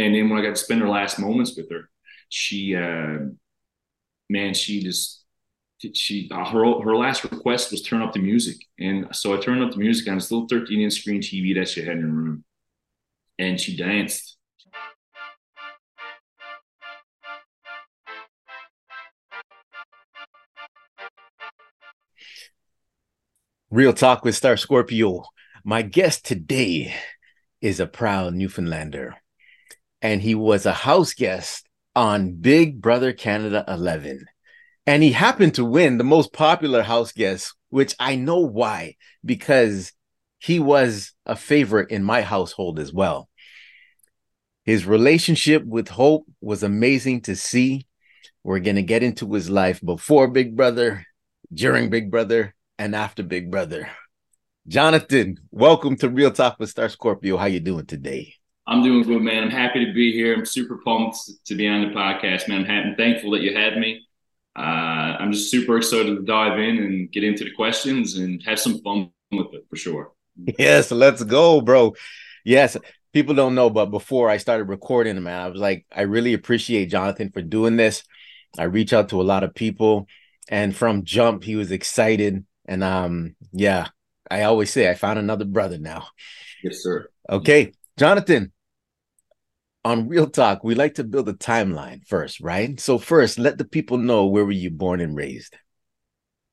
and then when I got to spend her last moments with her, she, uh, man, she just, she, her, her last request was turn up the music. And so I turned up the music on this little 13 inch screen TV that she had in her room. And she danced. Real Talk with Star Scorpio. My guest today is a proud Newfoundlander, and he was a house guest on Big Brother Canada 11. And he happened to win the most popular house guest, which I know why, because he was a favorite in my household as well. His relationship with Hope was amazing to see. We're going to get into his life before Big Brother, during Big Brother, and after Big Brother. Jonathan, welcome to Real Talk with Star Scorpio. How you doing today? I'm doing good, man. I'm happy to be here. I'm super pumped to be on the podcast, man. I'm happy, thankful that you had me. Uh, I'm just super excited to dive in and get into the questions and have some fun with it for sure. Yes, let's go, bro. Yes, people don't know, but before I started recording, man, I was like, I really appreciate Jonathan for doing this. I reach out to a lot of people, and from jump, he was excited and um, yeah, I always say I found another brother now. Yes, sir. Okay, Jonathan. On Real Talk, we like to build a timeline first, right? So first, let the people know where were you born and raised.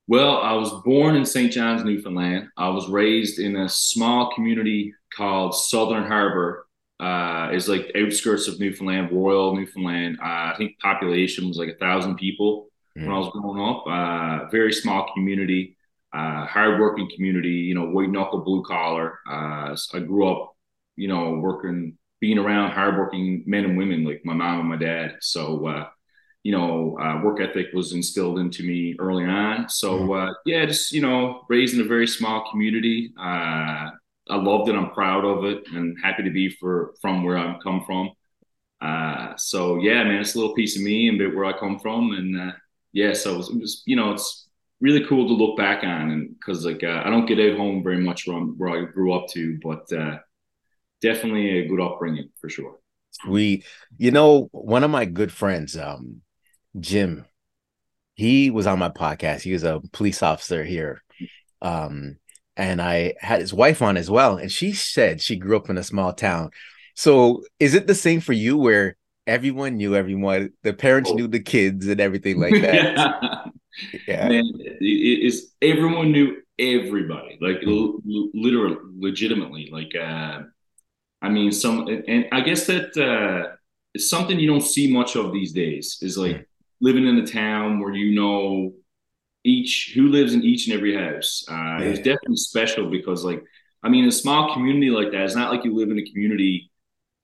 Well, I was born in St. John's, Newfoundland. I was raised in a small community called Southern Harbor. Uh, it's like the outskirts of Newfoundland, Royal Newfoundland. Uh, I think population was like a thousand people mm. when I was growing up. Uh, very small community uh, hardworking community, you know, white knuckle, blue collar. Uh, I grew up, you know, working, being around hardworking men and women like my mom and my dad. So, uh, you know, uh, work ethic was instilled into me early on. So, mm-hmm. uh, yeah, just, you know, raised in a very small community. Uh, I loved it. I'm proud of it and happy to be for from where I'm come from. Uh, so yeah, man, it's a little piece of me and bit where I come from. And uh, yeah, so it was, it was, you know, it's really cool to look back on and because like uh, I don't get out home very much from where I grew up to, but uh, definitely a good upbringing for sure. We, you know, one of my good friends, um, Jim, he was on my podcast. He was a police officer here. Um, and I had his wife on as well. And she said she grew up in a small town. So is it the same for you where everyone knew everyone, the parents oh. knew the kids and everything like that? yeah yeah. Man, it is everyone knew everybody, like l- literally, legitimately. Like, uh, I mean, some, and I guess that uh, is something you don't see much of these days. Is like living in a town where you know each who lives in each and every house. Uh, yeah. It was definitely special because, like, I mean, a small community like that. It's not like you live in a community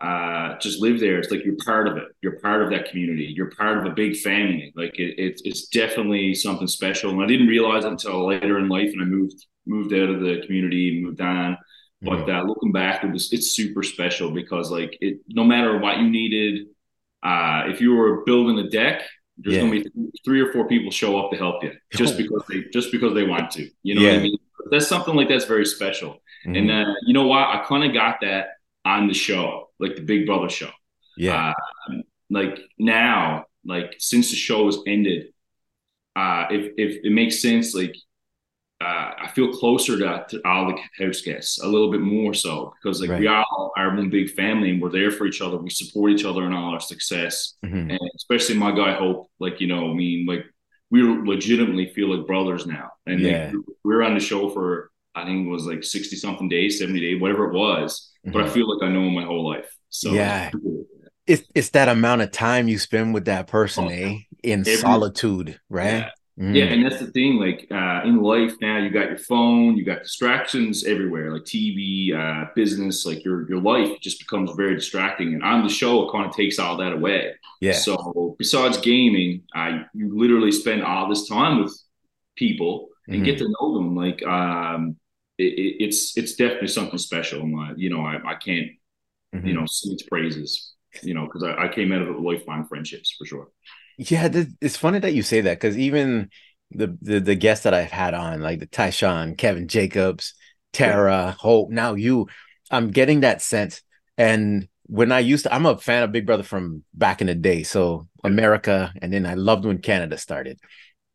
uh, just live there. It's like you're part of it. You're part of that community. You're part of a big family. Like it, it, it's definitely something special. And I didn't realize it until later in life, and I moved moved out of the community and moved on. But uh, looking back, it was it's super special because like it, no matter what you needed, uh, if you were building a deck, there's yeah. gonna be three or four people show up to help you just because they just because they want to. You know yeah. what I mean? That's something like that's very special. Mm-hmm. And uh, you know what? I kind of got that on the show, like the Big Brother show. Yeah. Uh, like now, like since the show has ended, uh, if if it makes sense, like uh, I feel closer to, to all the house guests a little bit more so because like right. we all are one big family and we're there for each other. We support each other in all our success, mm-hmm. and especially my guy Hope. Like you know, I mean, like we legitimately feel like brothers now, and yeah. like, we are on the show for I think it was like sixty something days, seventy days, whatever it was but I mm-hmm. feel like I know him my whole life. So yeah, it's it's that amount of time you spend with that person, oh, eh? In every, solitude, right? Yeah. Mm. yeah. and that's the thing. Like uh, in life now, you got your phone, you got distractions everywhere, like TV, uh, business. Like your your life just becomes very distracting. And on the show, it kind of takes all that away. Yeah. So besides gaming, I you literally spend all this time with people and mm-hmm. get to know them. Like um, it, it's it's definitely something special. My, you know, I, I can't, mm-hmm. you know, sing its praises, you know, because I, I, came out of lifelong friendships for sure. Yeah, it's funny that you say that because even the, the the guests that I've had on, like the Tychon, Kevin Jacobs, Tara, yeah. Hope, now you, I'm getting that sense. And when I used to, I'm a fan of Big Brother from back in the day. So America, and then I loved when Canada started.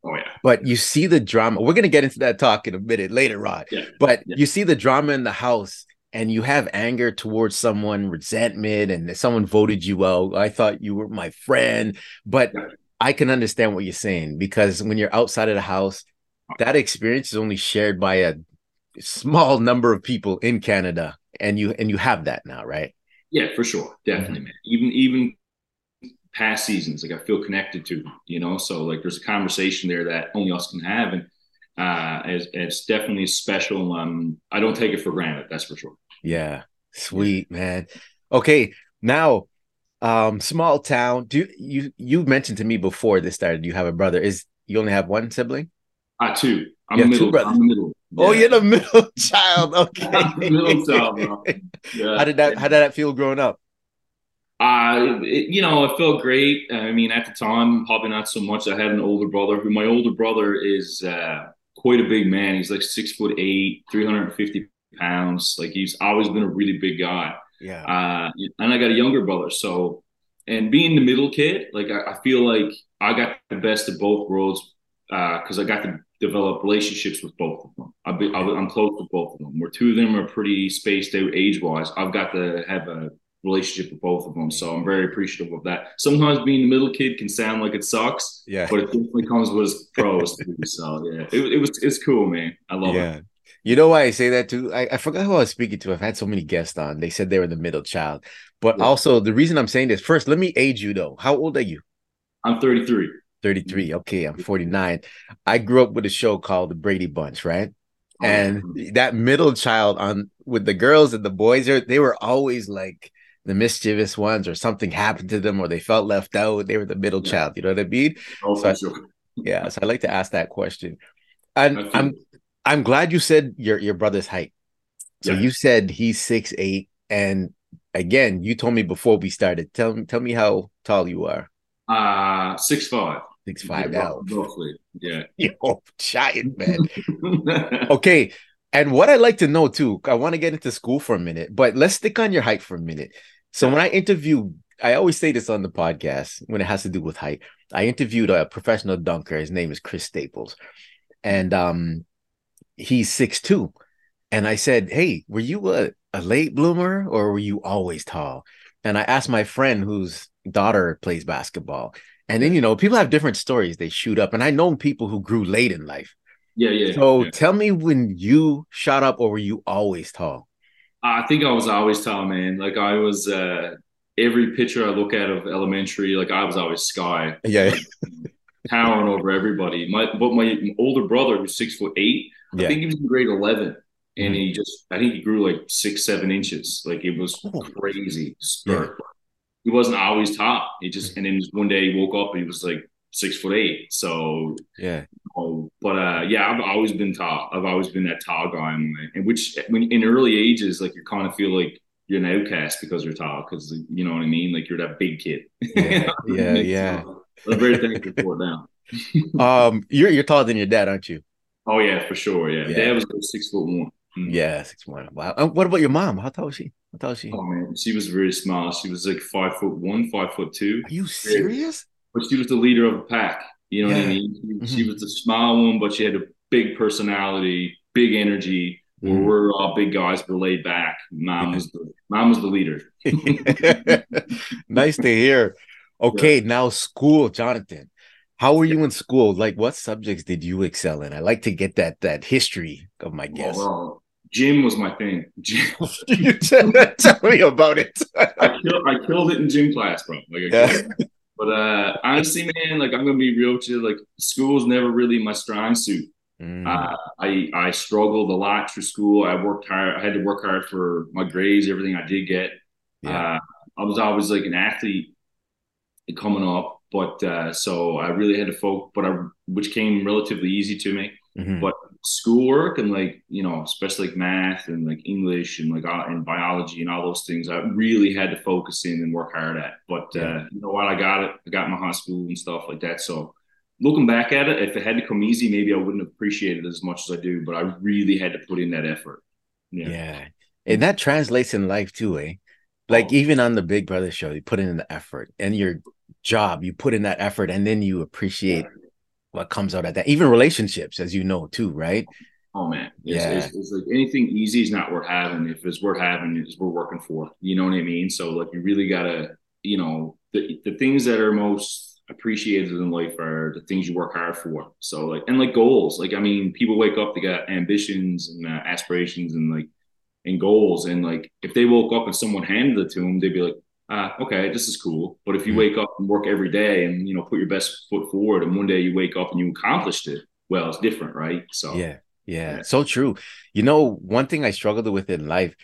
Oh yeah. But you see the drama. We're gonna get into that talk in a minute later on. Yeah. But Yeah. you see the drama in the house, and you have anger towards someone, resentment, and someone voted you out. I thought you were my friend, but I can understand what you're saying because when you're outside of the house, that experience is only shared by a small number of people in Canada, and you and you have that now, right? Yeah, for sure, mm-hmm. definitely, man. Even even past seasons, like I feel connected to, you know. So like, there's a conversation there that only us can have, and uh, it's, it's definitely special. Um, I don't take it for granted. That's for sure. Yeah, sweet man. Okay, now, um, small town. Do you you you mentioned to me before this started? You have a brother. Is you only have one sibling? I too. I'm Yeah, the two middle. brothers. I'm the middle. Oh, you're the middle child. Okay. Middle child. Yeah. How did that How did that feel growing up? Uh, it, you know, it felt great. I mean, at the time, probably not so much. I had an older brother who my older brother is uh, quite a big man. He's like six foot eight, 350 pounds. Like he's always been a really big guy. Yeah. Uh, and I got a younger brother. So, and being the middle kid, like I, I feel like I got the best of both worlds because I got to develop relationships with both of them. I've been, I'm close with both of them. Where two of them are pretty spaced out age wise, I've got to have a relationship with both of them. So I'm very appreciative of that. Sometimes being the middle kid can sound like it sucks, Yeah. but it definitely comes with its pros. too. So yeah, it, it was it's cool, man. I love yeah. it. You know why I say that too? I, I forgot who I was speaking to. I've had so many guests on. They said they were the middle child. But Yeah. also the reason I'm saying this first, let me age you though. How old are you? I'm 33. 33. Okay, I'm 49. I grew up with a show called The Brady Bunch, right? Oh, and that middle child on with the girls and the boys they were always like the mischievous ones or something happened to them or they felt left out they were the middle Yeah. child you know what i mean Oh, So I- sure. yeah so i like to ask that question and i'm i'm glad you said your your brother's height so Yeah. you said he's six eight and again you told me before we started tell me tell me how tall you are Uh, six five. six five Yeah, now roughly. Yeah. yo giant man okay. And what I'd like to know too, I want to get into school for a minute, but let's stick on your height for a minute. So when I interview, I always say this on the podcast when it has to do with height. I interviewed a professional dunker. His name is Chris Staples, and um, he's six two. And I said, "Hey, were you a, a late bloomer or were you always tall?" And I asked my friend whose daughter plays basketball. And then you know, people have different stories. They shoot up, and I know people who grew late in life. yeah, yeah. So yeah. tell me when you shot up or were you always tall? I think I was always tall, man. Like I was uh every picture I look at of elementary, like I was always sky, Yeah. towering over everybody. My but my older brother who's six foot eight, I think he was in grade eleven. And he just I think he grew like six, seven inches. Like it was Oh. crazy spurt. He wasn't always top. He just and then one day he woke up and he was like six foot eight. So Yeah. Oh, but uh, yeah, I've always been tall. I've always been that tall guy, and which when in early ages, like you kind of feel like you're an outcast because you're tall, because you know what I mean. Like you're that big kid. Yeah, yeah, yeah. So, I'm very thankful for it now. Um, you're you're taller than your dad, aren't you? Oh yeah, for sure. Yeah, Yeah. Dad was like six foot one. Mm. Yeah, six one. Wow. Um, what about your mom? How tall was she? How tall is she? Oh man, she was very small. She was like five foot one, five foot two, Are you serious? but she was the leader of the pack. You know what I mean? She, she was the small one, but she had a big personality, big energy. Where Mhm. we're all big guys, we're laid back. Mom was the mom was the leader. nice to hear. Okay, now school, Jonathan. How were you in school? Like, what subjects did you excel in? I like to get that that history of my Oh, guess. well, gym was my thing. You tell, tell me about it. I killed I killed it in gym class, bro. Like, I Yeah. But uh, honestly, man, like I'm gonna be real with you. Like school's never really my strong suit. Mm, Uh, I I struggled a lot through school. I worked hard. I had to work hard for my grades, everything I did get. yeah. Uh, I was always like an athlete coming up, but uh, so I really had to focus. But I, which came relatively easy to me. Mhm. But schoolwork and like you know, especially like math and like English and like uh, and biology and all those things, I really had to focus in and work hard at. But Yeah. uh, you know what? I got it. I got my high school and stuff like that. So looking back at it, if it had to come easy, maybe I wouldn't appreciate it as much as I do. But I really had to put in that effort. Yeah. And that translates in life too, eh? Like oh. even on the Big Brother show, you put in the effort and your job, you put in that effort, and then you appreciate yeah. What comes out of that. Even relationships, as you know, too, right? Oh man, it's, yeah. It's, it's, like anything easy is not worth having. If it's worth having, it's worth working for. You know what I mean? So like, you really gotta, you know, the the things that are most appreciated in life are the things you work hard for. So like, and like goals. Like, I mean, people wake up, they got ambitions and uh, aspirations and like and goals, and like if they woke up and someone handed it to them, they'd be like, ah, okay, this is cool. But if you mm-hmm. wake up and work every day and you know put your best foot forward, and one day you wake up and you accomplished it, well, it's different, right? So yeah yeah, so true. You know, one thing I struggled with in life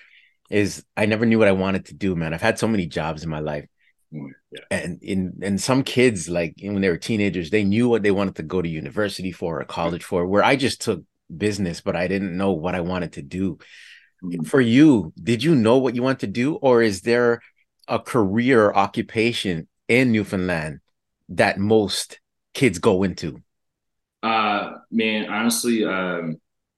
is I never knew what I wanted to do, man. I've had so many jobs in my life. Mm, yeah. And in and some kids, like when they were teenagers, they knew what they wanted to go to university for or college for, where I just took business, but I didn't know what I wanted to do. Mm-hmm. For you, did you know what you want to do, or is there a career occupation in Newfoundland that most kids go into? Uh man, honestly, um,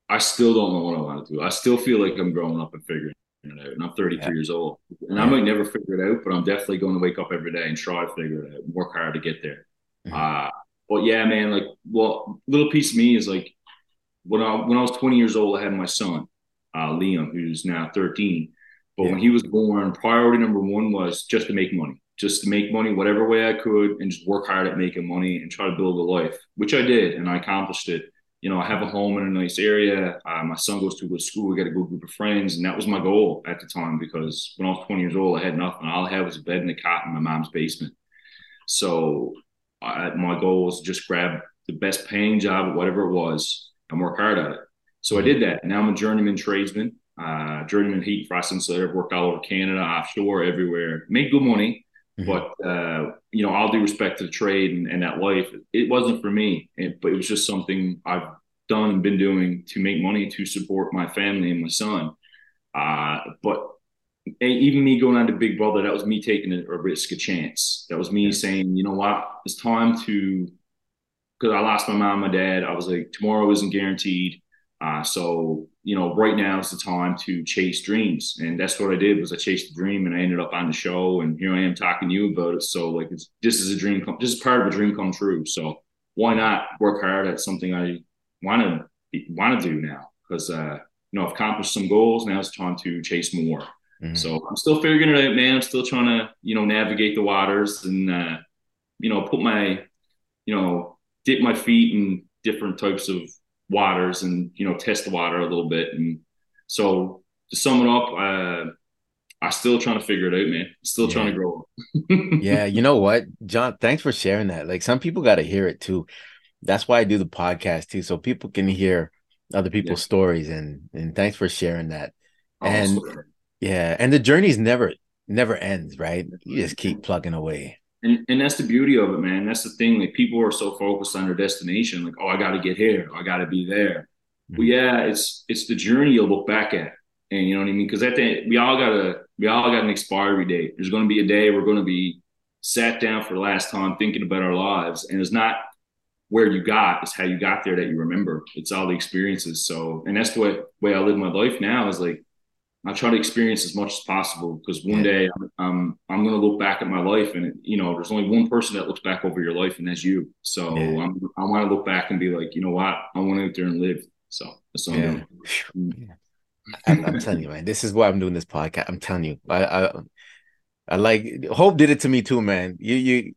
I still don't know what I want to do. I still feel like I'm growing up and figuring it out. And I'm 33 yeah. years old. And yeah. I might never figure it out, but I'm definitely going to wake up every day and try to figure it out, work hard to get there. Mm-hmm. Uh, but yeah, man, like, well, little piece of me is like when I when I was 20 years old, I had my son, uh, Liam, who's now 13. But yeah. when he was born, priority number one was just to make money, just to make money whatever way I could, and just work hard at making money and try to build a life, which I did, and I accomplished it you know, I have a home in a nice area. Uh, my son goes to a good school. We got a good group of friends, and that was my goal at the time because when I was 20 years old, I had nothing. All I had was a bed and a cot in my mom's basement. So I, my goal was just grab the best paying job, whatever it was, and work hard at it. So I did that. Now I'm a journeyman tradesman, uh, journeyman heat frost So I've worked all over Canada, offshore, everywhere. Made good money, Mm-hmm. But uh, you know, all due respect to the trade and, and that life, it wasn't for me. It, but it was just something I've done and been doing to make money to support my family and my son. Uh, but even me going on to Big Brother, that was me taking a, a risk, a chance. That was me yeah. saying, you know what, it's time to. Because I lost my mom, my dad. I was like, tomorrow isn't guaranteed. Uh, so you know, right now is the time to chase dreams, and that's what I did. Was I chased the dream, and I ended up on the show, and here I am talking to you about it. So like, it's this is a dream come, this is part of a dream come true. So why not work hard at something I want to want to do now? Because uh, you know, I've accomplished some goals. Now it's time to chase more. Mm-hmm. So I'm still figuring it out, man. I'm still trying to you know navigate the waters and uh, you know put my you know dip my feet in different types of waters and you know test the water a little bit. And so to sum it up, uh, I'm still trying to figure it out, man. Still yeah. trying to grow yeah, you know what, John? Thanks for sharing that. Like some people got to hear it too. That's why I do the podcast too, so people can hear other people's yeah. stories. And and thanks for sharing that. And yeah, and the journey's never never ends, right? You just keep plugging away. And, and that's the beauty of it, man. That's the thing. Like people are so focused on their destination, like, oh, I got to get here, I got to be there. Mm-hmm. Well, yeah, it's it's the journey you'll look back at, and you know what I mean. Because at the we all got a we all got an expiry date. There's going to be a day we're going to be sat down for the last time thinking about our lives, and it's not where you got, it's how you got there that you remember. It's all the experiences. So, and that's the way, way I live my life now. Is like I try to experience as much as possible because one yeah. day I'm, I'm, I'm going to look back at my life and you know there's only one person that looks back over your life and that's you. So yeah. I'm, i want to look back and be like, you know what, I want to out there and live. So that's what yeah. I'm doing. Mm. I'm, I'm, telling you, man, this is why I'm doing this podcast. I'm telling you, I, I, I like Hope did it to me too, man. You, you,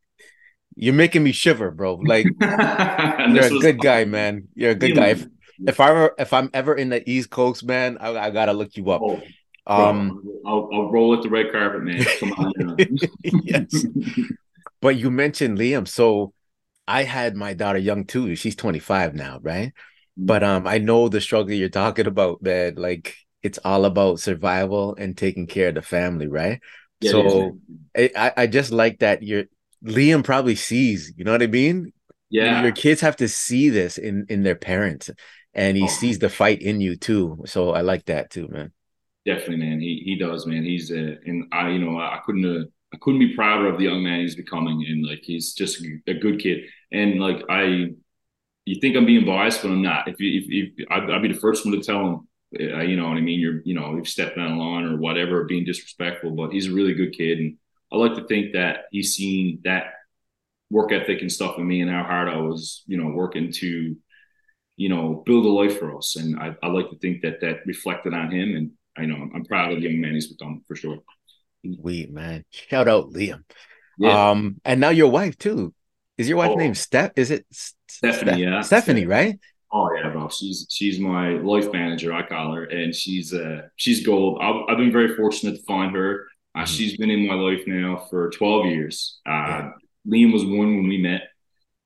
you're making me shiver, bro. Like you're a good fun. guy, man. You're a good guy. If, if I if I'm ever in the East Coast, man, I, I gotta look you up. Oh. Um, I'll, I'll roll at the red carpet, man. Come on. yes. But you mentioned Liam, so I had my daughter young too. She's 25 now, right? Mm-hmm. But um, I know the struggle you're talking about, man. Like it's all about survival and taking care of the family, right? Yeah, so I, I just like that you're Liam probably sees, you know what I mean? Yeah. Your kids have to see this in in their parents and he oh. sees the fight in you too. So I like that too, man. Definitely, man. He he does, man. He's uh, and I, you know, I couldn't uh, I couldn't be prouder of the young man he's becoming, and like he's just a good kid. And like I, you think I'm being biased, but I'm not. If you, if, if I'd, I'd, be the first one to tell him Uh, you know what I mean? You're, you know, you've stepped on a lawn or whatever, being disrespectful, but he's a really good kid. And I like to think that he's seen that work ethic and stuff in me and how hard I was, you know, working to, you know, build a life for us. And I, I like to think that that reflected on him. And I know I'm proud of the young man he's become for sure. Sweet man. Shout out Liam. Yeah. Um, and now your wife too. Is your wife oh. named Steph? Is it Stephanie? Steph- yeah, Stephanie, right? Oh yeah, bro. She's she's my life manager. I call her, and she's uh she's gold. I've, I've been very fortunate to find her. Uh, mm-hmm. She's been in my life now for twelve years. Uh, yeah. Liam was one when we met,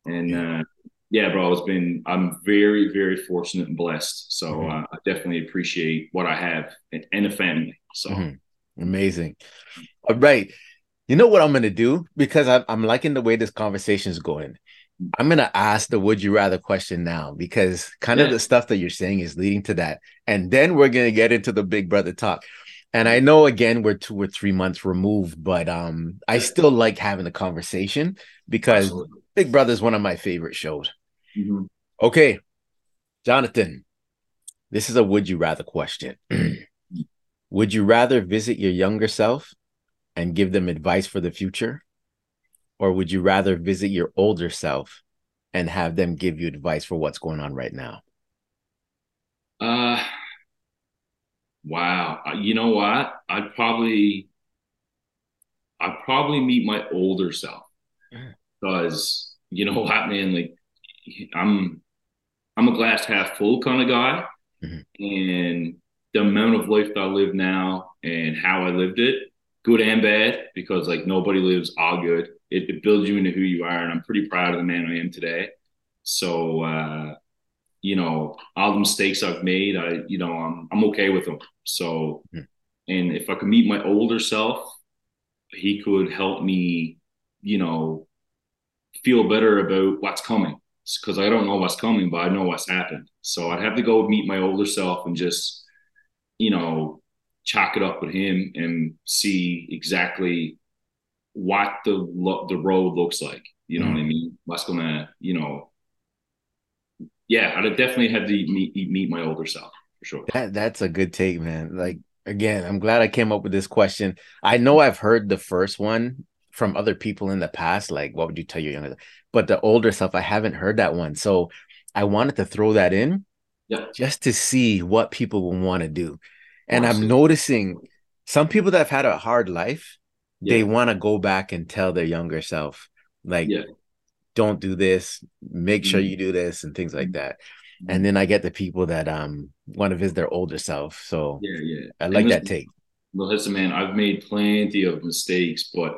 and uh, yeah, bro, it's been. I'm very very fortunate and blessed. So mm-hmm. uh, I definitely appreciate what I have and, and a family. So mm-hmm. amazing. All right. You know what I'm gonna do because I'm, I'm liking the way this conversation is going. I'm gonna ask the would you rather question now because kind yeah. of the stuff that you're saying is leading to that, and then we're gonna get into the Big Brother talk. And I know again we're two or three months removed, but um, I still like having the conversation because Absolutely. Big Brother is one of my favorite shows. Mm-hmm. Okay, Jonathan, this is a would you rather question. would you rather visit your younger self and give them advice for the future? Or would you rather visit your older self and have them give you advice for what's going on right now? Uh wow. Uh, you know what? I'd probably I'd probably meet my older self. Because you know what, man, like I'm I'm a glass half full kind of guy. Mm-hmm. And the amount of life that I live now and how I lived it, good and bad, because like nobody lives all good it, it builds you into who you are. And I'm pretty proud of the man I am today. So, uh, you know, all the mistakes I've made, I, you know, I'm, I'm okay with them. So, mm-hmm. and if I could meet my older self, he could help me, you know, feel better about what's coming because I don't know what's coming, but I know what's happened. So I'd have to go meet my older self and just, you know, chalk it up with him and see exactly what the lo- the road looks like. You know mm-hmm. what I mm-hmm. mean? What's gonna, you know, yeah, I'd definitely have to meet meet my older self for sure. That that's a good take, man. Like again, I'm glad I came up with this question. I know I've heard the first one from other people in the past, like what would you tell your younger? But the older self, I haven't heard that one, so I wanted to throw that in, yeah, just to see what people will want to do. And I'm noticing some people that have had a hard life, yeah. they want to go back and tell their younger self like yeah. don't do this make sure mm-hmm. you do this and things like mm-hmm. that mm-hmm. and then i get the people that um want to visit their older self so yeah yeah i like that take well listen man i've made plenty of mistakes but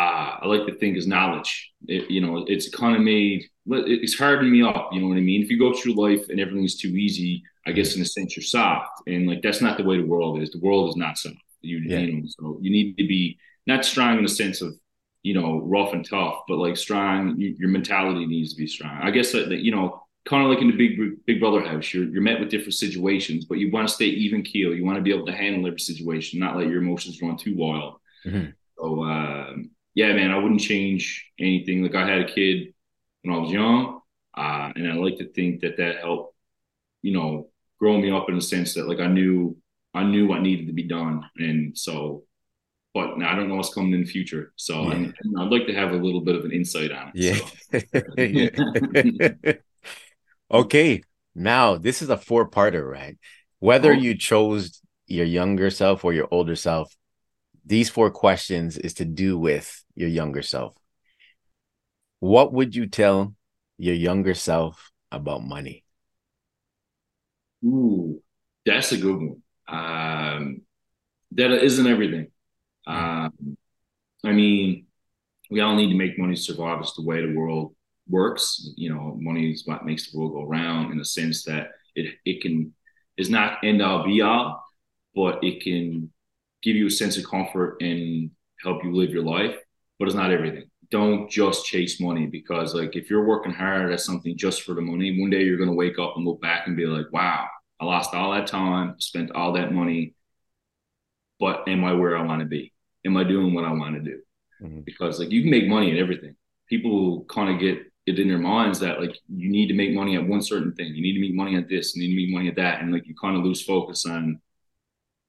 uh, I like to think is knowledge. It, you know, it's kind of made it's hardened me up. You know what I mean? If you go through life and everything's too easy, I guess in a sense you're soft, and like that's not the way the world is. The world is not soft. You, yeah. you know, so you need to be not strong in the sense of you know rough and tough, but like strong. You, your mentality needs to be strong. I guess that, that you know kind of like in the big big brother house you're, you're met with different situations but you want to stay even keel you want to be able to handle every situation not let your emotions run too wild mm-hmm. so uh, yeah man i wouldn't change anything like i had a kid when i was young uh, and i like to think that that helped you know grow me up in the sense that like i knew i knew what needed to be done and so but I don't know what's coming in the future. So yeah. i would like to have a little bit of an insight on it. Yeah. okay. Now this is a four parter, right? Whether oh. you chose your younger self or your older self, these four questions is to do with your younger self. What would you tell your younger self about money? Ooh, that's a good one. Um, that isn't everything. Um, I mean, we all need to make money to survive. It's the way the world works. You know, money is what makes the world go round in the sense that it it can is not end all be all, but it can give you a sense of comfort and help you live your life. But it's not everything. Don't just chase money because like if you're working hard at something just for the money, one day you're gonna wake up and look back and be like, wow, I lost all that time, spent all that money, but am I where I want to be? Am I doing what I want to do? Mm-hmm. Because like you can make money at everything. People kind of get it in their minds that like you need to make money at one certain thing. You need to make money at this. You need to make money at that, and like you kind of lose focus on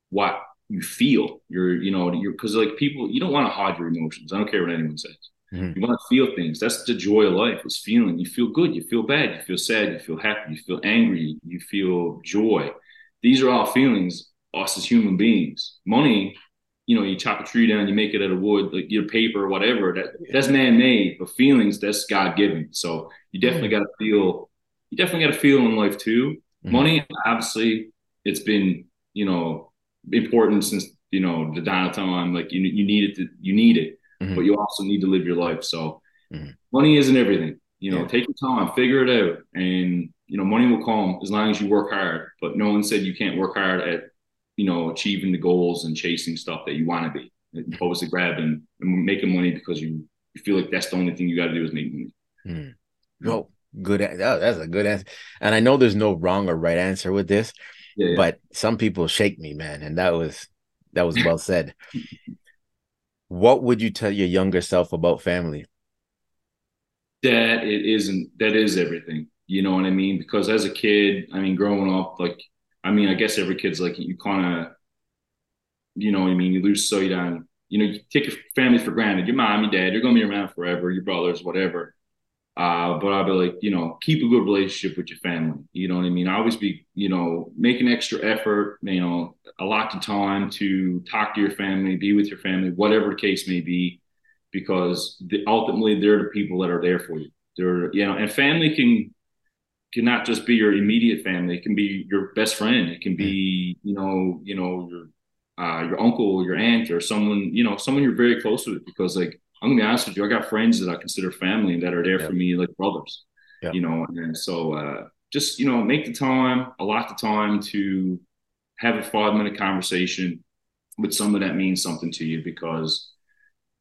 what you feel. You're, you know, you're because like people, you don't want to hide your emotions. I don't care what anyone says. Mm-hmm. You want to feel things. That's the joy of life. Is feeling. You feel good. You feel bad. You feel sad. You feel happy. You feel angry. You feel joy. These are all feelings. Us as human beings. Money you know, you chop a tree down, you make it out of wood, like your paper or whatever. That that's man made, but feelings that's God given. So you definitely mm-hmm. got to feel. You definitely got to feel in life too. Mm-hmm. Money, obviously, it's been you know important since you know the dawn time. Like you you need it to you need it, mm-hmm. but you also need to live your life. So mm-hmm. money isn't everything. You know, yeah. take your time, figure it out, and you know money will come as long as you work hard. But no one said you can't work hard at you know, achieving the goals and chasing stuff that you want to be, opposed to grabbing and making money because you, you feel like that's the only thing you got to do is make money. No, good. That's a good answer. And I know there's no wrong or right answer with this, yeah, yeah. but some people shake me, man, and that was that was well said. what would you tell your younger self about family? That it isn't. That is everything. You know what I mean? Because as a kid, I mean, growing up, like I mean, I guess every kid's like you kind of, you know, I mean, you lose sight on, you know, you take your family for granted. Your mom, your dad, you're gonna be around forever. Your brothers, whatever. Uh, but I'll be like, you know, keep a good relationship with your family. You know what I mean? I always be, you know, make an extra effort. You know, allot the time to talk to your family, be with your family, whatever the case may be, because the, ultimately they're the people that are there for you. They're, you know, and family can cannot just be your immediate family. It can be your best friend. It can be, you know, you know, your uh, your uncle, your aunt, or someone, you know, someone you're very close with. Because like I'm gonna be honest with you, I got friends that I consider family that are there for me like brothers. You know, and so uh, just you know, make the time, allot the time to have a five minute conversation with someone that means something to you because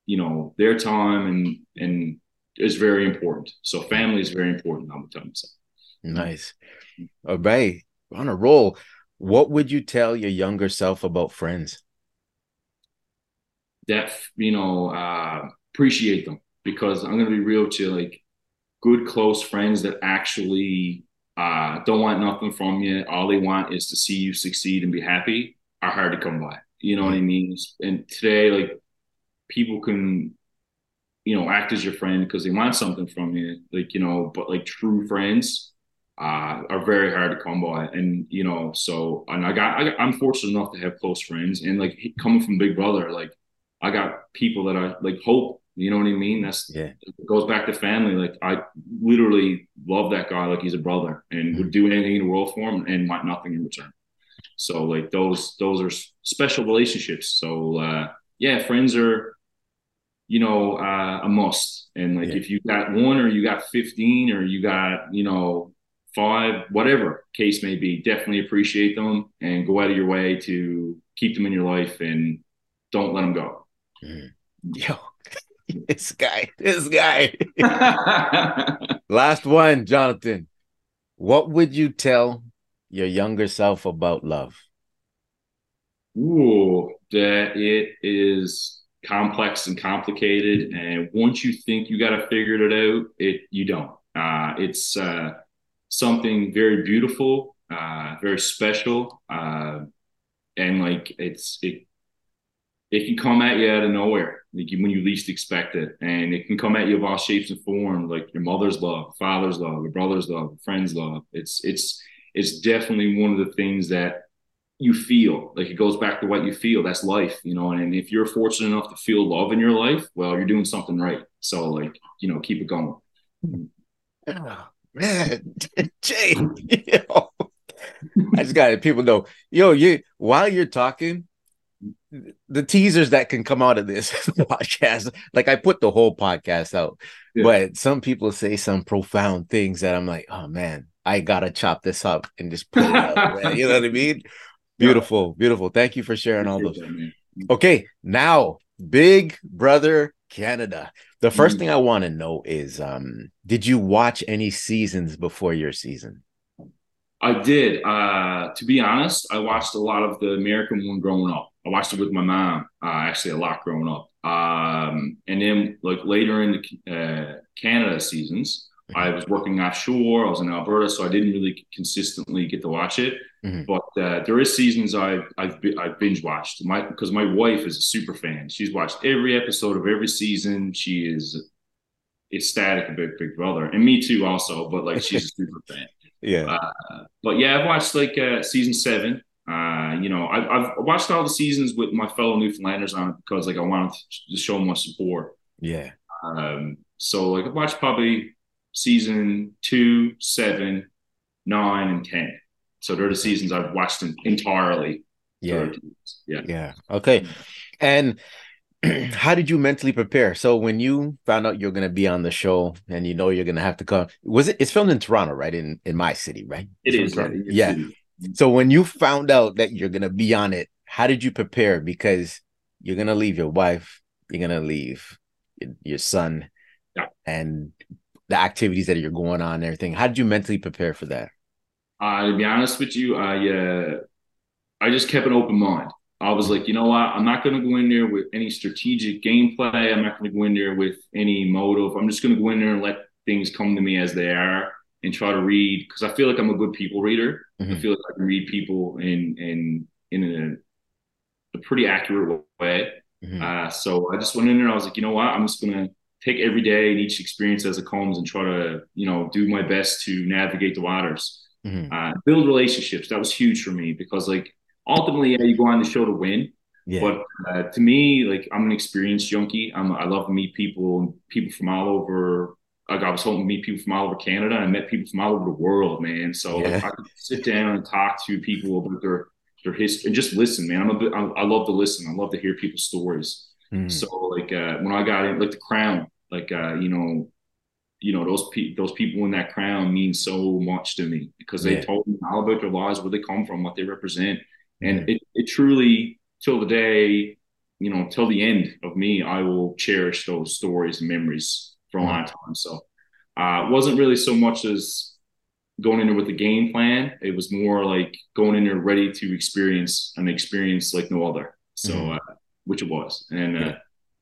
you know their time and and is very important. So family is very important. I'm telling myself. Nice. All right. On a roll. What would you tell your younger self about friends? That, you know, uh, appreciate them because I'm to be real to like good, close friends that actually uh, don't want nothing from you. All they want is to see you succeed and be happy are hard to come by. You know what I mean? And today, like, people can you know act as your friend because they want something from you like you know but like true friends uh, are very hard to come by. And you know, so and I got, I am fortunate enough to have close friends, and like coming from Big Brother, like I got people that I like hope. You know what I mean? That's yeah. It goes back to family. Like I literally love that guy like he's a brother, and mm-hmm. would do anything in the world for him, and want nothing in return. So like those those are special relationships. So uh, yeah, friends are you know, uh, a must. And like, yeah. if you got one or you got 15 or you got, you know, five, whatever case may be, definitely appreciate them and go out of your way to keep them in your life and don't let them go. Mm. Yo, this guy, this guy. Last one, Jonathan. What would you tell your younger self about love? Ooh, that it is complex and complicated, and once you think you got to figure it out, it you don't. Uh, it's uh, something very beautiful, uh, very special, uh, and like it's it it can come at you out of nowhere, like when you least expect it, and it can come at you of all shapes and forms, like your mother's love, father's love, your brother's love, friend's love. It's it's it's definitely one of the things that you feel like it goes back to what you feel. That's life you know and if you're fortunate enough to feel love in your life well you're doing something right. So like you know keep it going. Oh, man, Jay, I just got to people know, yo, you while you're talking, the teasers that can come out of this podcast, like I put the whole podcast out, yeah. but some people say some profound things that I'm like, oh man, I gotta chop this up and just put it out. you know what I mean? Beautiful, beautiful. Thank you for sharing all those. Okay, now Big Brother Canada. The first mm. thing I want to know is um did you watch any seasons before your season? I did. Uh to be honest, I watched a lot of the American one growing up. I watched it with my mom, uh, actually a lot growing up. Um and then like later in the uh, Canada seasons, I was working offshore. I was in Alberta, so I didn't really consistently get to watch it. Mm-hmm. But uh, there is seasons I've I've, I've binge watched my because my wife is a super fan. She's watched every episode of every season. She is ecstatic about Big Brother, and me too, also. But like she's a super fan. Yeah. Uh, but yeah, I've watched like uh, season seven. Uh, you know, I've, I've watched all the seasons with my fellow Newfoundlanders on it because like I wanted to show my support. Yeah. Um, so like I've watched probably season two, seven, nine, and ten. So they're the seasons I've watched entirely. Yeah. Yeah. Yeah. Okay. And how did you mentally prepare? So when you found out you're going to be on the show and you know you're going to have to come, was it? It's filmed in Toronto, right? In in my city, right? It is. Yeah. So when you found out that you're to be on it, how did you prepare? Because you're to leave your wife, you're to leave your, your son, yeah. and the activities that you're going on and everything. How did you mentally prepare for that? Uh, to be honest with you, I uh, I just kept an open mind. I was like, you know what? I'm not going to go in there with any strategic gameplay. I'm not going to go in there with any motive. I'm just going to go in there and let things come to me as they are and try to read because I feel like I'm a good people reader. Mm-hmm. I feel like I can read people in in in a, a pretty accurate way. Mm-hmm. Uh, so I just went in there. I was like, you know what? I'm just going to take every day and each experience as it comes and try to you know do my best to navigate the waters. Mm-hmm. Uh, build relationships. That was huge for me because like ultimately, yeah, you go on the show to win. Yeah. But uh, to me, like I'm an experienced junkie. I'm, I love to meet people, people from all over. Like I was hoping to meet people from all over Canada. I met people from all over the world, man. So yeah. like, I could sit down and talk to people about their their history and just listen, man. I'm a bit, I, I love to listen. I love to hear people's stories. Mm. So like uh, when I got in, like the crown, like uh, you know, you know those pe- those people in that crown mean so much to me because they yeah. told me all about their lives, where they come from, what they represent, and it, it truly, till the day, you know, till the end of me, I will cherish those stories and memories for a long time. So uh, it wasn't really so much as going in there with a game plan. It was more like going in there ready to experience an experience like no other. So, mm-hmm. uh, which it was. And uh,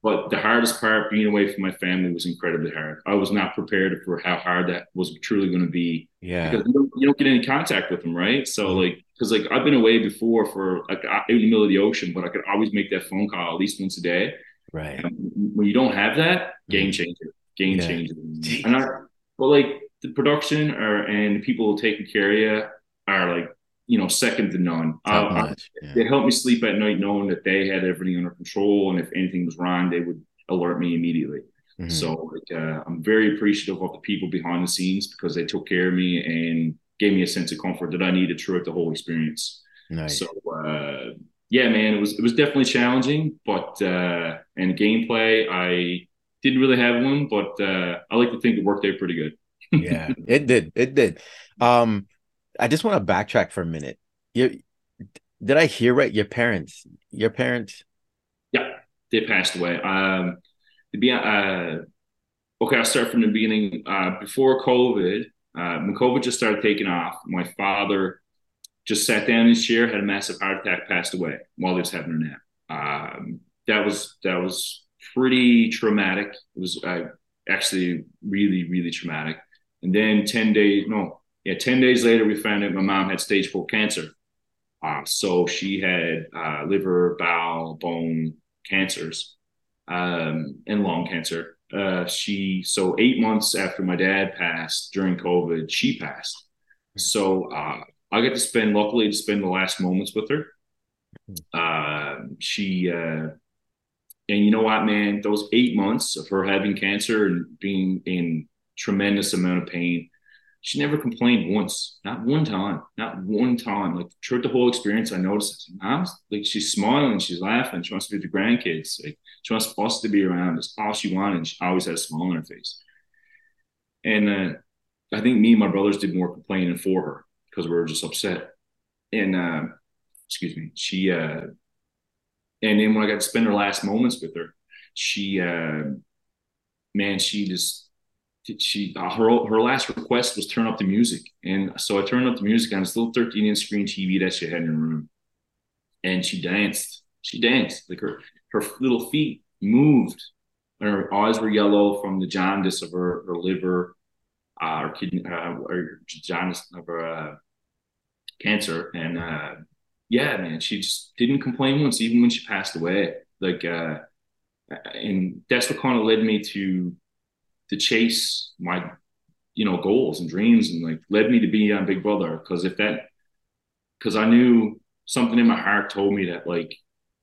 but the hardest part, being away from my family, was incredibly hard. I was not prepared for how hard that was truly going to be. Yeah, because you don't, you don't, get any contact with them, right? So mm-hmm. like, because like I've been away before for like in the middle of the ocean, but I could always make that phone call at least once a day. Right. And when you don't have that, game mm-hmm. changer, game yeah. changer. And I, but like the production or and the people taking care of you are like you know, second to none. Uh, yeah. They helped me sleep at night knowing that they had everything under control, and if anything was wrong, they would alert me immediately. Mm-hmm. So like, uh, I'm very appreciative of the people behind the scenes because they took care of me and gave me a sense of comfort that I needed throughout the whole experience. Nice. So uh, yeah, man, it was it was definitely challenging, but uh, and gameplay I didn't really have one, but uh, I like to think it worked out pretty good. yeah, it did. It did. Um, I just want to backtrack for a minute. You did I hear right? Your parents, your parents. Yeah, they passed away. Um, to be uh, okay, I'll start from the beginning. Uh, before COVID, uh, when COVID just started taking off, my father just sat down in his chair, had a massive heart attack, passed away while he was having a nap. Um, that was that was pretty traumatic. It was uh, actually really really traumatic. And then ten days, no, yeah, 10 days later, we found out my mom had stage four cancer. Uh, so she had uh, liver, bowel, bone cancers, um, and lung cancer. Uh, she so eight months after my dad passed during COVID, she passed. So uh, I got to spend, luckily, to spend the last moments with her. Uh, she uh, and you know what, man, those eight months of her having cancer and being in tremendous amount of pain she never complained once, not one time, not one time. Like throughout the whole experience, I noticed mom's like she's smiling, she's laughing, she wants to be with the grandkids, like she wants us to be around. That's all she wanted. She always had a smile on her face. And uh, I think me and my brothers did more complaining for her because we were just upset. And uh, excuse me, she uh, and then when I got to spend her last moments with her, she uh, man, she just she uh, her her last request was turn up the music, and so I turned up the music on this little 13 inch screen TV that she had in her room, and she danced. She danced like her her little feet moved, and her eyes were yellow from the jaundice of her her liver. uh, or kidney uh, or jaundice or uh, cancer, and uh, yeah, man, she just didn't complain once, even when she passed away. Like, uh, and that's what kind of led me to to chase my you know goals and dreams, and like led me to be on Big Brother. Because if that, because I knew something in my heart told me that like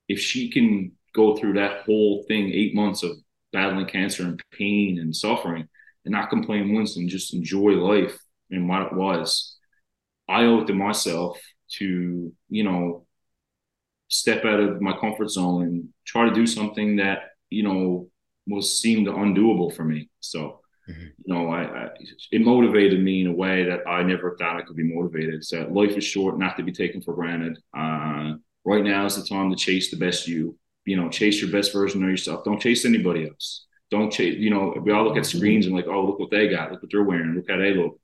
if she can go through that whole thing, eight months of battling cancer and pain and suffering, and not complain once and just enjoy life and what it was, I owe it to myself to, you know, step out of my comfort zone and try to do something that, you know, was seemed undoable for me. So, mm-hmm. you know, I, I, it motivated me in a way that I never thought I could be motivated. So life is short, not to be taken for granted. Uh, right now is the time to chase the best you. You know, chase your best version of yourself. Don't chase anybody else. Don't chase. You know, we all look at screens and like, oh, look what they got. Look what they're wearing. Look how they look.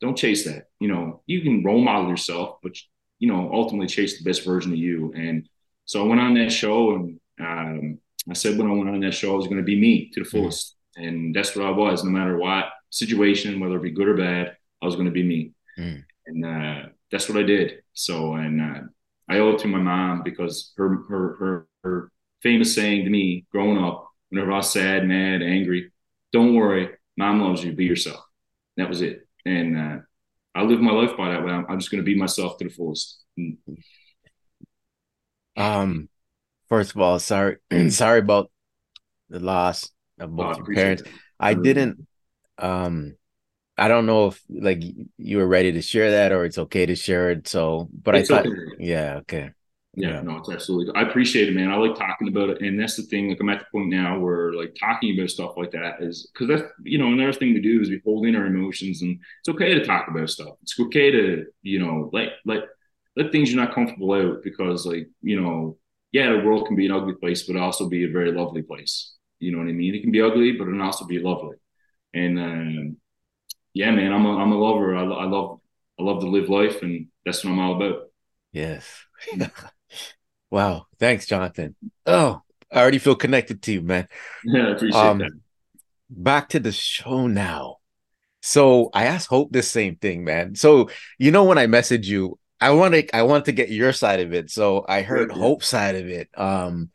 Don't chase that. You know, you can role model yourself, but you know, ultimately chase the best version of you. And so I went on that show and um, I said when I went on that show, I was going to be me to the mm-hmm. fullest. Mm. And that's what I was, no matter what situation, whether it be good or bad, I was going to be me. Mm. And uh, that's what I did. So, and uh, I owe it to my mom because her, her, her, her famous saying to me growing up, whenever I was sad, mad, angry, don't worry, mom loves you, be yourself. That was it. And uh, I live my life by that way. I'm, I'm just going to be myself to the fullest. Um, first of all, sorry, sorry about the loss of both oh, your parents. That. I didn't. Um, I don't know if like you were ready to share that or it's okay to share it. So, but it's I thought, okay. yeah, okay. Yeah, yeah, no, it's absolutely. I appreciate it, man. I like talking about it, and that's the thing. Like I'm at the point now where like talking about stuff like that is because that's you know another thing we do is we hold in our emotions, and it's okay to talk about stuff. It's okay to you know let let let things you're not comfortable out because like you know yeah the world can be an ugly place, but also be a very lovely place. You know what I mean? It can be ugly, but it can also be lovely. And um, yeah, man, I'm a I'm a lover. I, I love I love to live life, and that's what I'm all about. Yes. Wow. Thanks, Jonathan. Oh, I already feel connected to you, man. Yeah, I appreciate um, that. Back to the show now. So I asked Hope the same thing, man. So you know when I message you, I want to I want to get your side of it. So I heard yeah, Hope's side of it. Um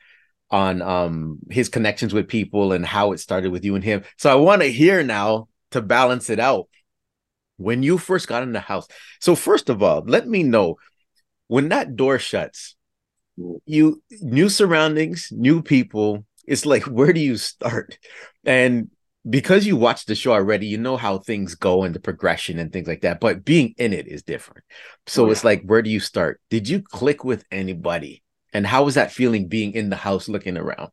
on um his connections with people and how it started with you and him. So I want to hear now to balance it out. When you first got in the house. So first of all, let me know when that door shuts you new surroundings, new people. It's like where do you start? And because you watched the show already, you know how things go and the progression and things like that. But being in it is different. So oh, yeah. it's like, where do you start? Did you click with anybody? And how was that feeling being in the house looking around?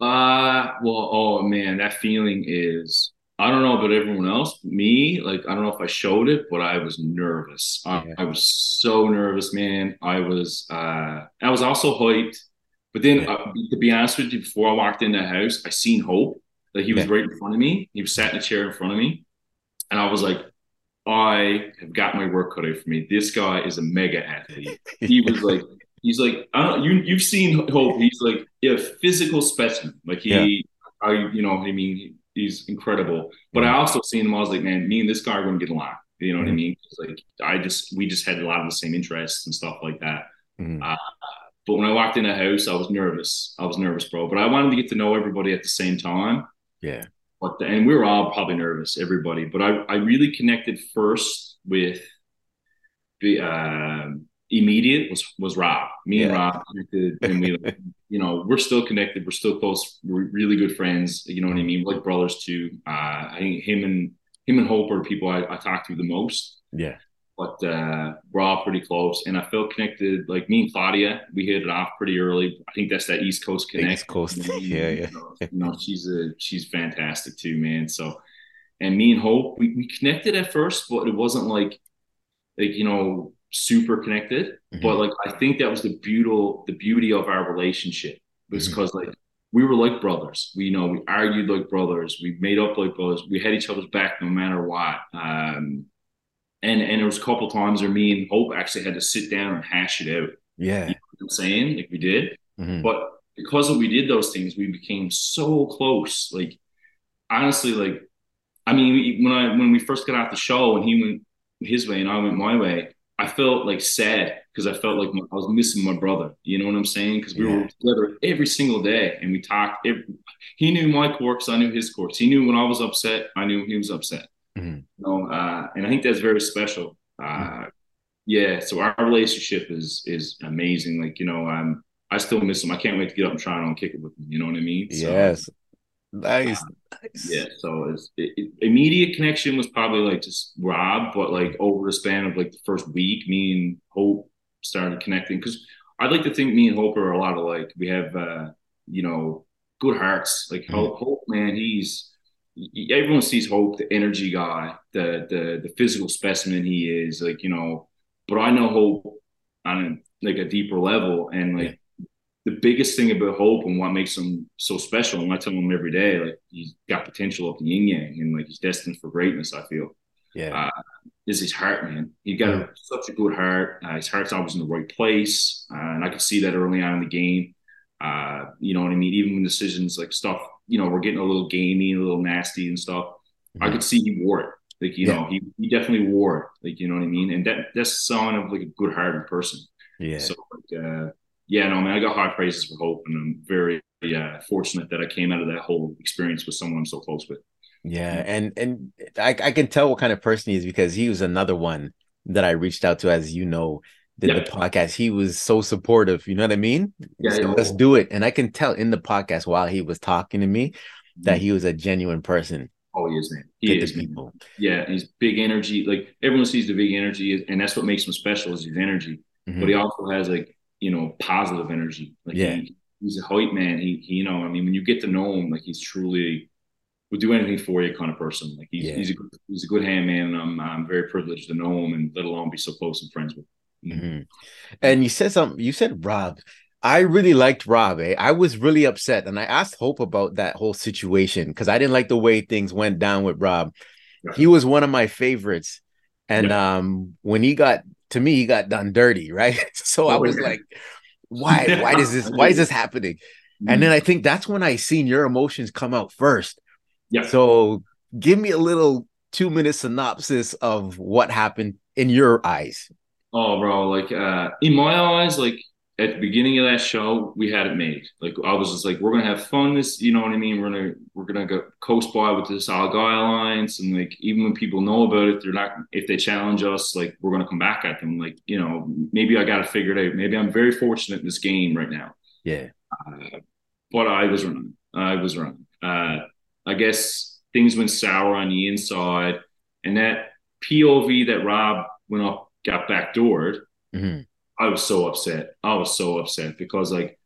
Uh well, oh man, that feeling is I don't know about everyone else. Me, like I don't know if I showed it, but I was nervous. I, I was so nervous, man. I was. uh I was also hyped, but then yeah. uh, to be honest with you, before I walked in the house, I seen Hope. Like he was yeah. right in front of me. He was sat in a chair in front of me, and I was like, I have got my work cut out for me. This guy is a mega athlete. He was like, he's like, I don't. You you've seen Hope. He's like a physical specimen. Like he, yeah. I, you know, I mean he's incredible. But I also seen him. I was like, man, me and this guy are going to get along. You know what I mean? Like I just we just had a lot of the same interests and stuff like that. Mm-hmm. Uh, but when I walked in the house, I was nervous. I was nervous, bro. But I wanted to get to know everybody at the same time. Yeah. But the, and we were all probably nervous, everybody. But I I really connected first with the. Um, immediate was was Rob. Me yeah. and Rob connected, and we, you know, we're still connected. We're still close. We're really good friends. You know what I mean? We're like brothers too. Uh, I think him and him and Hope are people I, I talk to the most. Yeah. But uh, we're all pretty close, and I felt connected. Like me and Claudia, we hit it off pretty early. I think that's that East Coast connect. East Coast, yeah, yeah. You know, you know, she's a she's fantastic too, man. So, and me and Hope, we, we connected at first, but it wasn't like like you know super connected. Mm-hmm. But like I think that was the beautiful the beauty of our relationship was because mm-hmm. like we were like brothers. We you know we argued like brothers. We made up like brothers. We had each other's back no matter what. Um, and and there was a couple times where me and Hope actually had to sit down and hash it out. Yeah, you know I'm saying like we did. Mm-hmm. But because we did those things, we became so close. Like honestly, like I mean, when I when we first got off the show and he went his way and I went my way, I felt like sad because I felt like my, I was missing my brother. You know what I'm saying? Because we yeah. were together every single day and we talked. Every, he knew my quirks, I knew his quirks. He knew when I was upset, I knew he was upset. Mm-hmm. You know, uh, and I think that's very special. Uh, mm-hmm. Yeah, so our relationship is is amazing. Like you know, I'm I still miss him. I can't wait to get up and try and kick it with him. You know what I mean? So, yes, Nice. nice. Yeah. So it's, it, it, immediate connection was probably like just Rob, but like over the span of like the first week, me and Hope started connecting because I'd like to think me and Hope are a lot of like we have uh, you know good hearts. Like mm-hmm. Hope, Hope, man, he's everyone sees Hope, the energy guy, the the the physical specimen he is. Like you know, but I know Hope on like a deeper level, and like the biggest thing about Hope and what makes him so special, and I tell him every day, like he's got potential of the yin yang, and like he's destined for greatness. I feel, yeah, uh, is his heart, man. He got yeah. such a good heart. Uh, his heart's always in the right place, uh, and I could see that early on in the game. Uh, you know what I mean? Even when decisions like stuff, you know, we're getting a little gamey, a little nasty and stuff. Mm-hmm. I could see he wore it. Like you yeah. know, he, he definitely wore it. Like you know what I mean? And that that's sign of like a good hearted person. Yeah. So like, uh, yeah, no, man, I got high praises for Hope, and I'm very uh, fortunate that I came out of that whole experience with someone I'm so close with. Yeah, and and I, I can tell what kind of person he is because he was another one that I reached out to, as you know, did yeah. the podcast. He was so supportive. You know what I mean? Yeah, so let's do it. And I can tell in the podcast while he was talking to me that mm-hmm. he was a genuine person. Oh, he is, man. He is, people. Yeah, he's big energy. Like everyone sees the big energy, and that's what makes him special is his energy. Mm-hmm. But he also has like you know, positive energy. Like yeah. he, he's a white man. He, he, you know, I mean, when you get to know him, like he's truly would do anything for you kind of person. Like he's, yeah. he's a good, he's a good hand man. And I'm, I'm very privileged to know him and let alone be so close and friends with him. Mm-hmm. And you said something, you said Rob, I really liked Rob. Eh? I was really upset, and I asked Hope about that whole situation because I didn't like the way things went down with Rob. Yeah. He was one of my favorites, and yeah. um, when he got to me, he got done dirty, right? So I was like, why? Why does this? Why is this happening? And mm-hmm. then I think that's when I seen your emotions come out first. Yeah. So give me a little two minute synopsis of what happened in your eyes. Oh, bro, like uh, in my eyes, like at the beginning of that show, we had it made. Like I was just like, we're gonna have fun. This, you know what I mean? We're gonna we're gonna go coast by with this Guy alliance, and like even when people know about it, they're not. If they challenge us, like we're gonna come back at them. Like you know, maybe I got to figure it out. Maybe I'm very fortunate in this game right now. Yeah, uh, but I was wrong. I was wrong. Uh, I guess things went sour on the inside, and that POV that Rob went up got backdoored. Mm-hmm I was so upset. I was so upset because like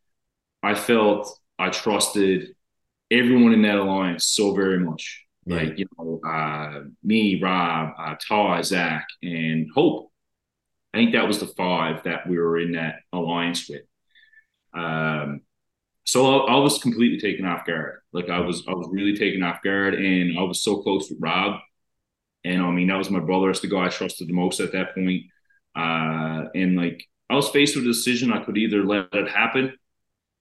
I felt I trusted everyone in that alliance so very much. Yeah. Like, you know, uh, me, Rob, uh, Ty, Zach, and Hope. I think that was the five that we were in that alliance with. Um, so I, I, was completely taken off guard. Like I was, I was really taken off guard, and I was so close with Rob. And I mean, that was my brother. It's the guy I trusted the most at that point. Uh, and like I was faced with a decision. I could either let it happen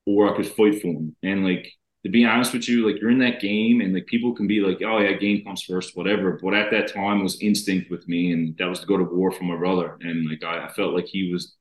or I could fight for him. And like to be honest with you, like you're in that game and like people can be like, oh yeah, game comes first, whatever. But at that time was instinct with me, and that was to go to war for my brother. And like I, I felt like he was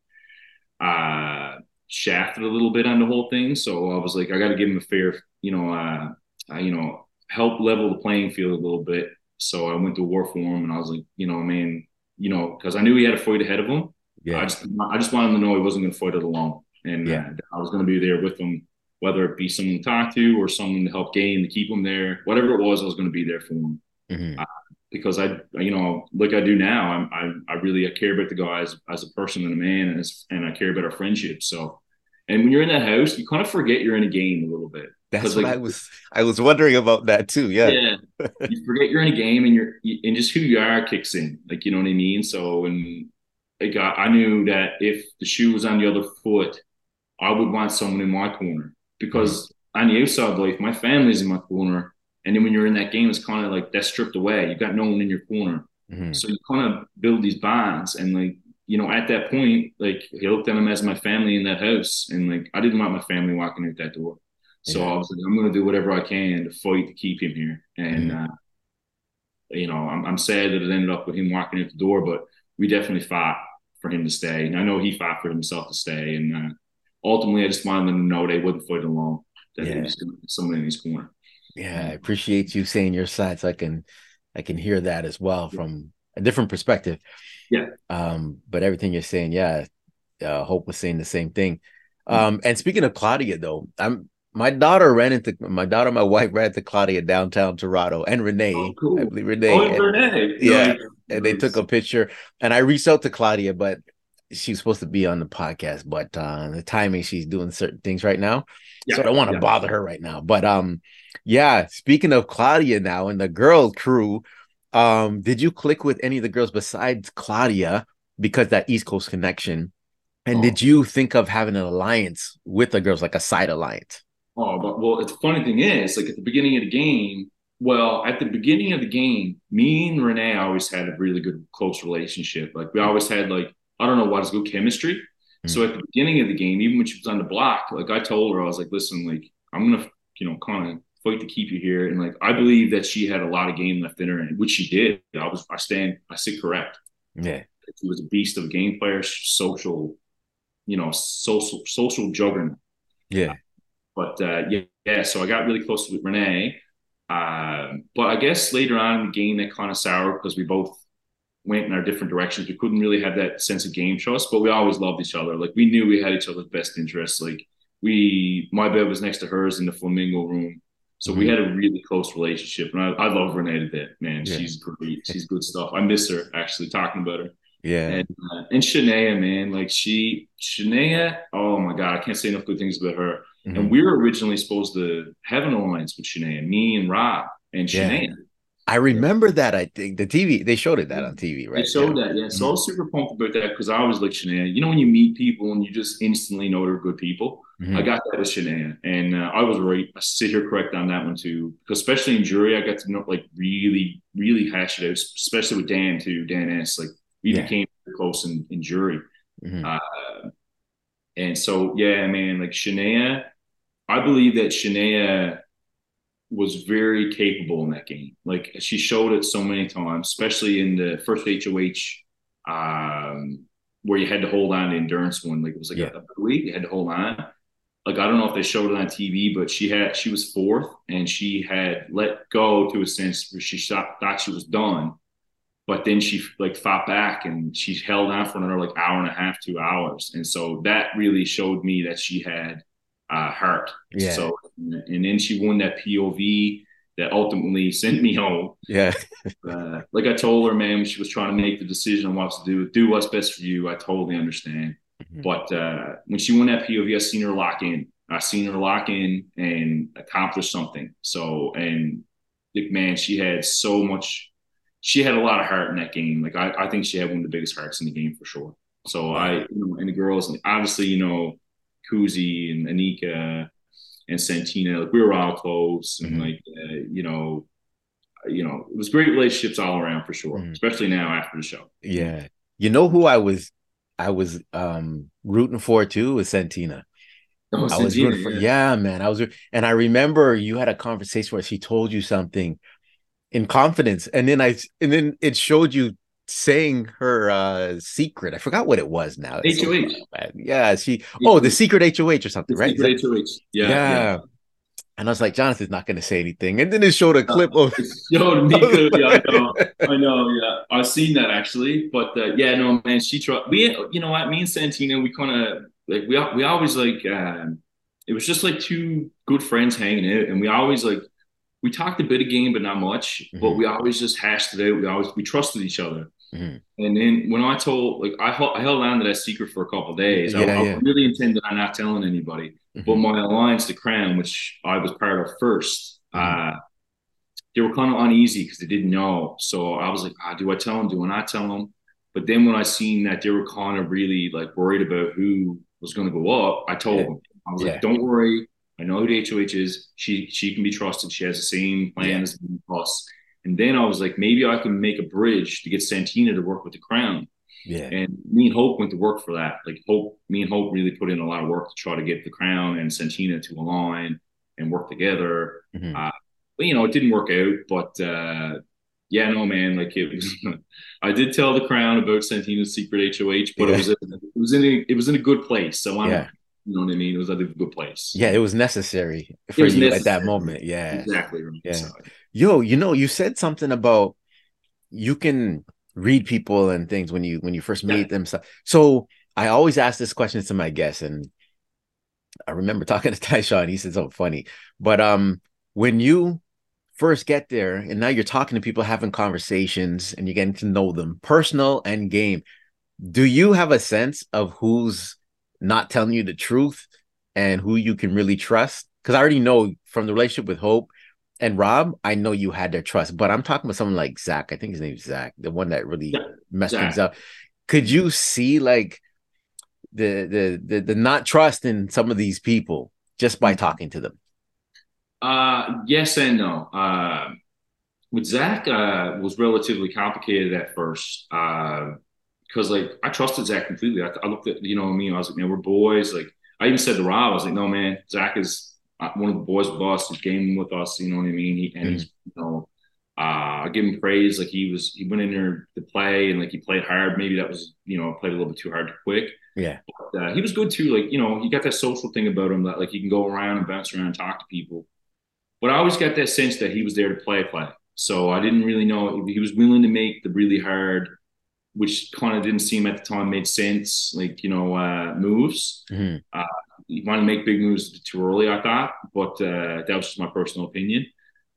uh shafted a little bit on the whole thing. So I was like, I got to give him a fair, you know, uh, uh, you know, help level the playing field a little bit. So I went to war for him, and I was like, you know, man, you know, because I knew he had a fight ahead of him. Yeah. I just I just wanted to know he wasn't going to fight it alone, and yeah. uh, I was going to be there with him, whether it be someone to talk to or someone to help game to keep him there, whatever it was, I was going to be there for him. Mm-hmm. Uh, because I, you know, like I do now, I'm, I, I really I care about the guy as, as a person and a man, and as, and I care about our friendship. So, and when you're in that house, you kind of forget you're in a game a little bit. That's what like, I was. I was wondering about that too. Yeah. Yeah. you forget you're in a game, and you're and just who you are kicks in. Like you know what I mean. So when like I, I knew that if the shoe was on the other foot, I would want someone in my corner because mm-hmm. on the outside life, my family's in my corner. And then when you're in that game, it's kind of like that's stripped away. You've got no one in your corner. Mm-hmm. So you kind of build these bonds. And like, you know, at that point, like he looked at them as my family in that house. And like, I didn't want my family walking out that door. So yeah. I was like, I'm going to do whatever I can to fight to keep him here. And, mm-hmm. uh, you know, I'm, I'm sad that it ended up with him walking out the door, but we definitely fought for him to stay. And I know he fought for himself to stay. And uh, ultimately, I just wanted them to know they wouldn't fight alone. That yeah. was someone in his corner. Yeah, I appreciate you saying your side, so I can I can hear that as well from a different perspective. Yeah. Um, but everything you're saying, yeah, uh, Hope was saying the same thing. Um, and speaking of Claudia, though, I'm my daughter ran into my daughter, my wife ran into Claudia downtown Toronto, and Renee, oh, cool. I believe Renee, oh, and, Renee, yeah. And they took a picture, and I reached out to Claudia, but she's supposed to be on the podcast, but uh, the timing she's doing certain things right now, yeah, so I don't want to yeah. bother her right now. But um, yeah, speaking of Claudia now and the girl crew, um, did you click with any of the girls besides Claudia because that East Coast connection? And oh. did you think of having an alliance with the girls, like a side alliance? Oh, but well, the funny thing is, like at the beginning of the game, well, at the beginning of the game, me and Renee always had a really good close relationship. Like we always had like I don't know what is good chemistry. Mm-hmm. So at the beginning of the game, even when she was on the block, like I told her, I was like, listen, like I'm gonna, you know, kind of fight to keep you here. And like I believe that she had a lot of game left in her, and which she did. I was I stand I sit correct. Yeah. She was a beast of a game player, social, you know, social social juggernaut. Yeah. But uh, yeah, yeah, so I got really close with Renee. Um, but I guess later on the game that kind of soured because we both went in our different directions. We couldn't really have that sense of game trust, but we always loved each other. Like we knew we had each other's best interests. Like we, my bed was next to hers in the flamingo room. So mm-hmm. we had a really close relationship, and I, I love Renee to bit, man. Yeah. She's great. She's good stuff. I miss her actually talking about her. Yeah. And uh, and Shania, man, like she Shania, oh my god, I can't say enough good things about her. Mm-hmm. And we were originally supposed to have an alliance with Shania, me and Rob and Shania. I remember that. I think the TV they showed it that on TV, right? They showed yeah. that, yeah. So mm-hmm. I was super pumped about that because I was like Shania. You know, when you meet people and you just instantly know they're good people. Mm-hmm. I got that with Shania, and uh, I was right. I sit here correct on that one too, because especially in jury, I got to know like really, really hash it out, especially with Dan too. Dan S. Like we yeah. became close in, in jury, mm-hmm. uh, and so yeah, man, like Shania I believe that Shania was very capable in that game. Like she showed it so many times, especially in the first HOH um, where you had to hold on to endurance one. Like it was like yeah. a, week, you had to hold on. Like I don't know if they showed it on TV, but she had she was fourth and she had let go to a sense where she shot, thought she was done, but then she like fought back and she held on for another like hour and a half, two hours, and so that really showed me that she had uh, heart. Yeah. So and then she won that POV that ultimately sent me home. Yeah. uh, like I told her, man, she was trying to make the decision on what to do. Do what's best for you. I totally understand. Mm-hmm. But uh, when she won that POV, I seen her lock in. I seen her lock in and accomplish something. So and like man, she had so much. She had a lot of heart in that game. Like I, I think she had one of the biggest hearts in the game for sure. So I, you know, and the girls, and obviously, you know, Kuzie and Anika and Santina, like we were all close and mm-hmm. like uh, you know, you know, it was great relationships all around for sure, mm-hmm. especially now after the show. Yeah, you know who I was, I was um rooting for too was Santina. Oh, I was rooting for, yeah. yeah, man. I was, and I remember you had a conversation where she told you something in confidence, and then I, and then it showed you saying her uh secret. I forgot what it was now. HOH. So yeah, she oh the secret HOH or something, the right? Secret HOH. Yeah, yeah. yeah. And I was like, Jonathan's not going to say anything. And then it showed a uh, clip of. showed me. yeah, I know. I know. Yeah, I've seen that actually. But uh, yeah, no, man, she tried. We, you know what? Me and Santina, we kind of like we we always like. Um, it was just like two good friends hanging out, and we always like we talked a bit of game, but not much. Mm-hmm. But we always just hashed it out. We always we trusted each other. Mm-hmm. And then when I told, like, I, I held on to that secret for a couple days. Yeah, I, yeah. I, really intended on not telling anybody. Mm-hmm. But my alliance to Crown, which I was part of 1st mm-hmm. uh, they were kind of uneasy because they didn't know. So I was like, ah, do I tell them? Do I not tell them? But then when I seen that they were kind of really like worried about who was going to go up, I told yeah. them. I was like, don't worry. I know who the HOH is. She she can be trusted. She has the same plan as us. And then I was like, maybe I can make a bridge to get Santina to work with the crown. Yeah. And me and Hope went to work for that. Like Hope, me and Hope really put in a lot of work to try to get the crown and Santina to align and work together. Mm-hmm. Uh, but, you know, it didn't work out, but uh, yeah, no, man. Like it was, I did tell the crown about Santina's secret HOH, but yeah. it was it was in a, it was in a good place. So I'm, yeah. you know what I mean. It was at a good place. Yeah, it was necessary for was you necessary. at that moment. Yeah, exactly. Right. Yeah. So, Yo, you know, you said something about you can read people and things when you when you first meet yeah. them. So, so I always ask this question to my guests, and I remember talking to Tychon. He said something funny, but um, when you first get there and now you're talking to people having conversations and you're getting to know them personal and game do you have a sense of who's not telling you the truth and who you can really trust because i already know from the relationship with hope and rob i know you had their trust but i'm talking about someone like zach i think his name's zach the one that really yeah, messed zach. things up could you see like the, the the the not trust in some of these people just by mm-hmm. talking to them uh, yes and no. Uh, with Zach, uh, was relatively complicated at first. Uh, because like I trusted Zach completely. I, I, looked at you know me. I mean. I was like, man, we're boys. Like I even said to Rob, I was like, no man, Zach is one of the boys with us. He's gaming with us. You know what I mean? He, and mm-hmm. he's you know. Uh, I give him praise. Like he was, he went in there to play and like he played hard. Maybe that was, you know, played a little bit too hard too quick. Yeah. But, uh, he was good too. Like, you know, he got that social thing about him that like he can go around and bounce around and talk to people. But I always got that sense that he was there to play play. So I didn't really know if he was willing to make the really hard, which kind of didn't seem at the time made sense, like you know uh, moves. Mm-hmm. Uh, he wanted to make big moves too early, I thought, but uh, that was just my personal opinion.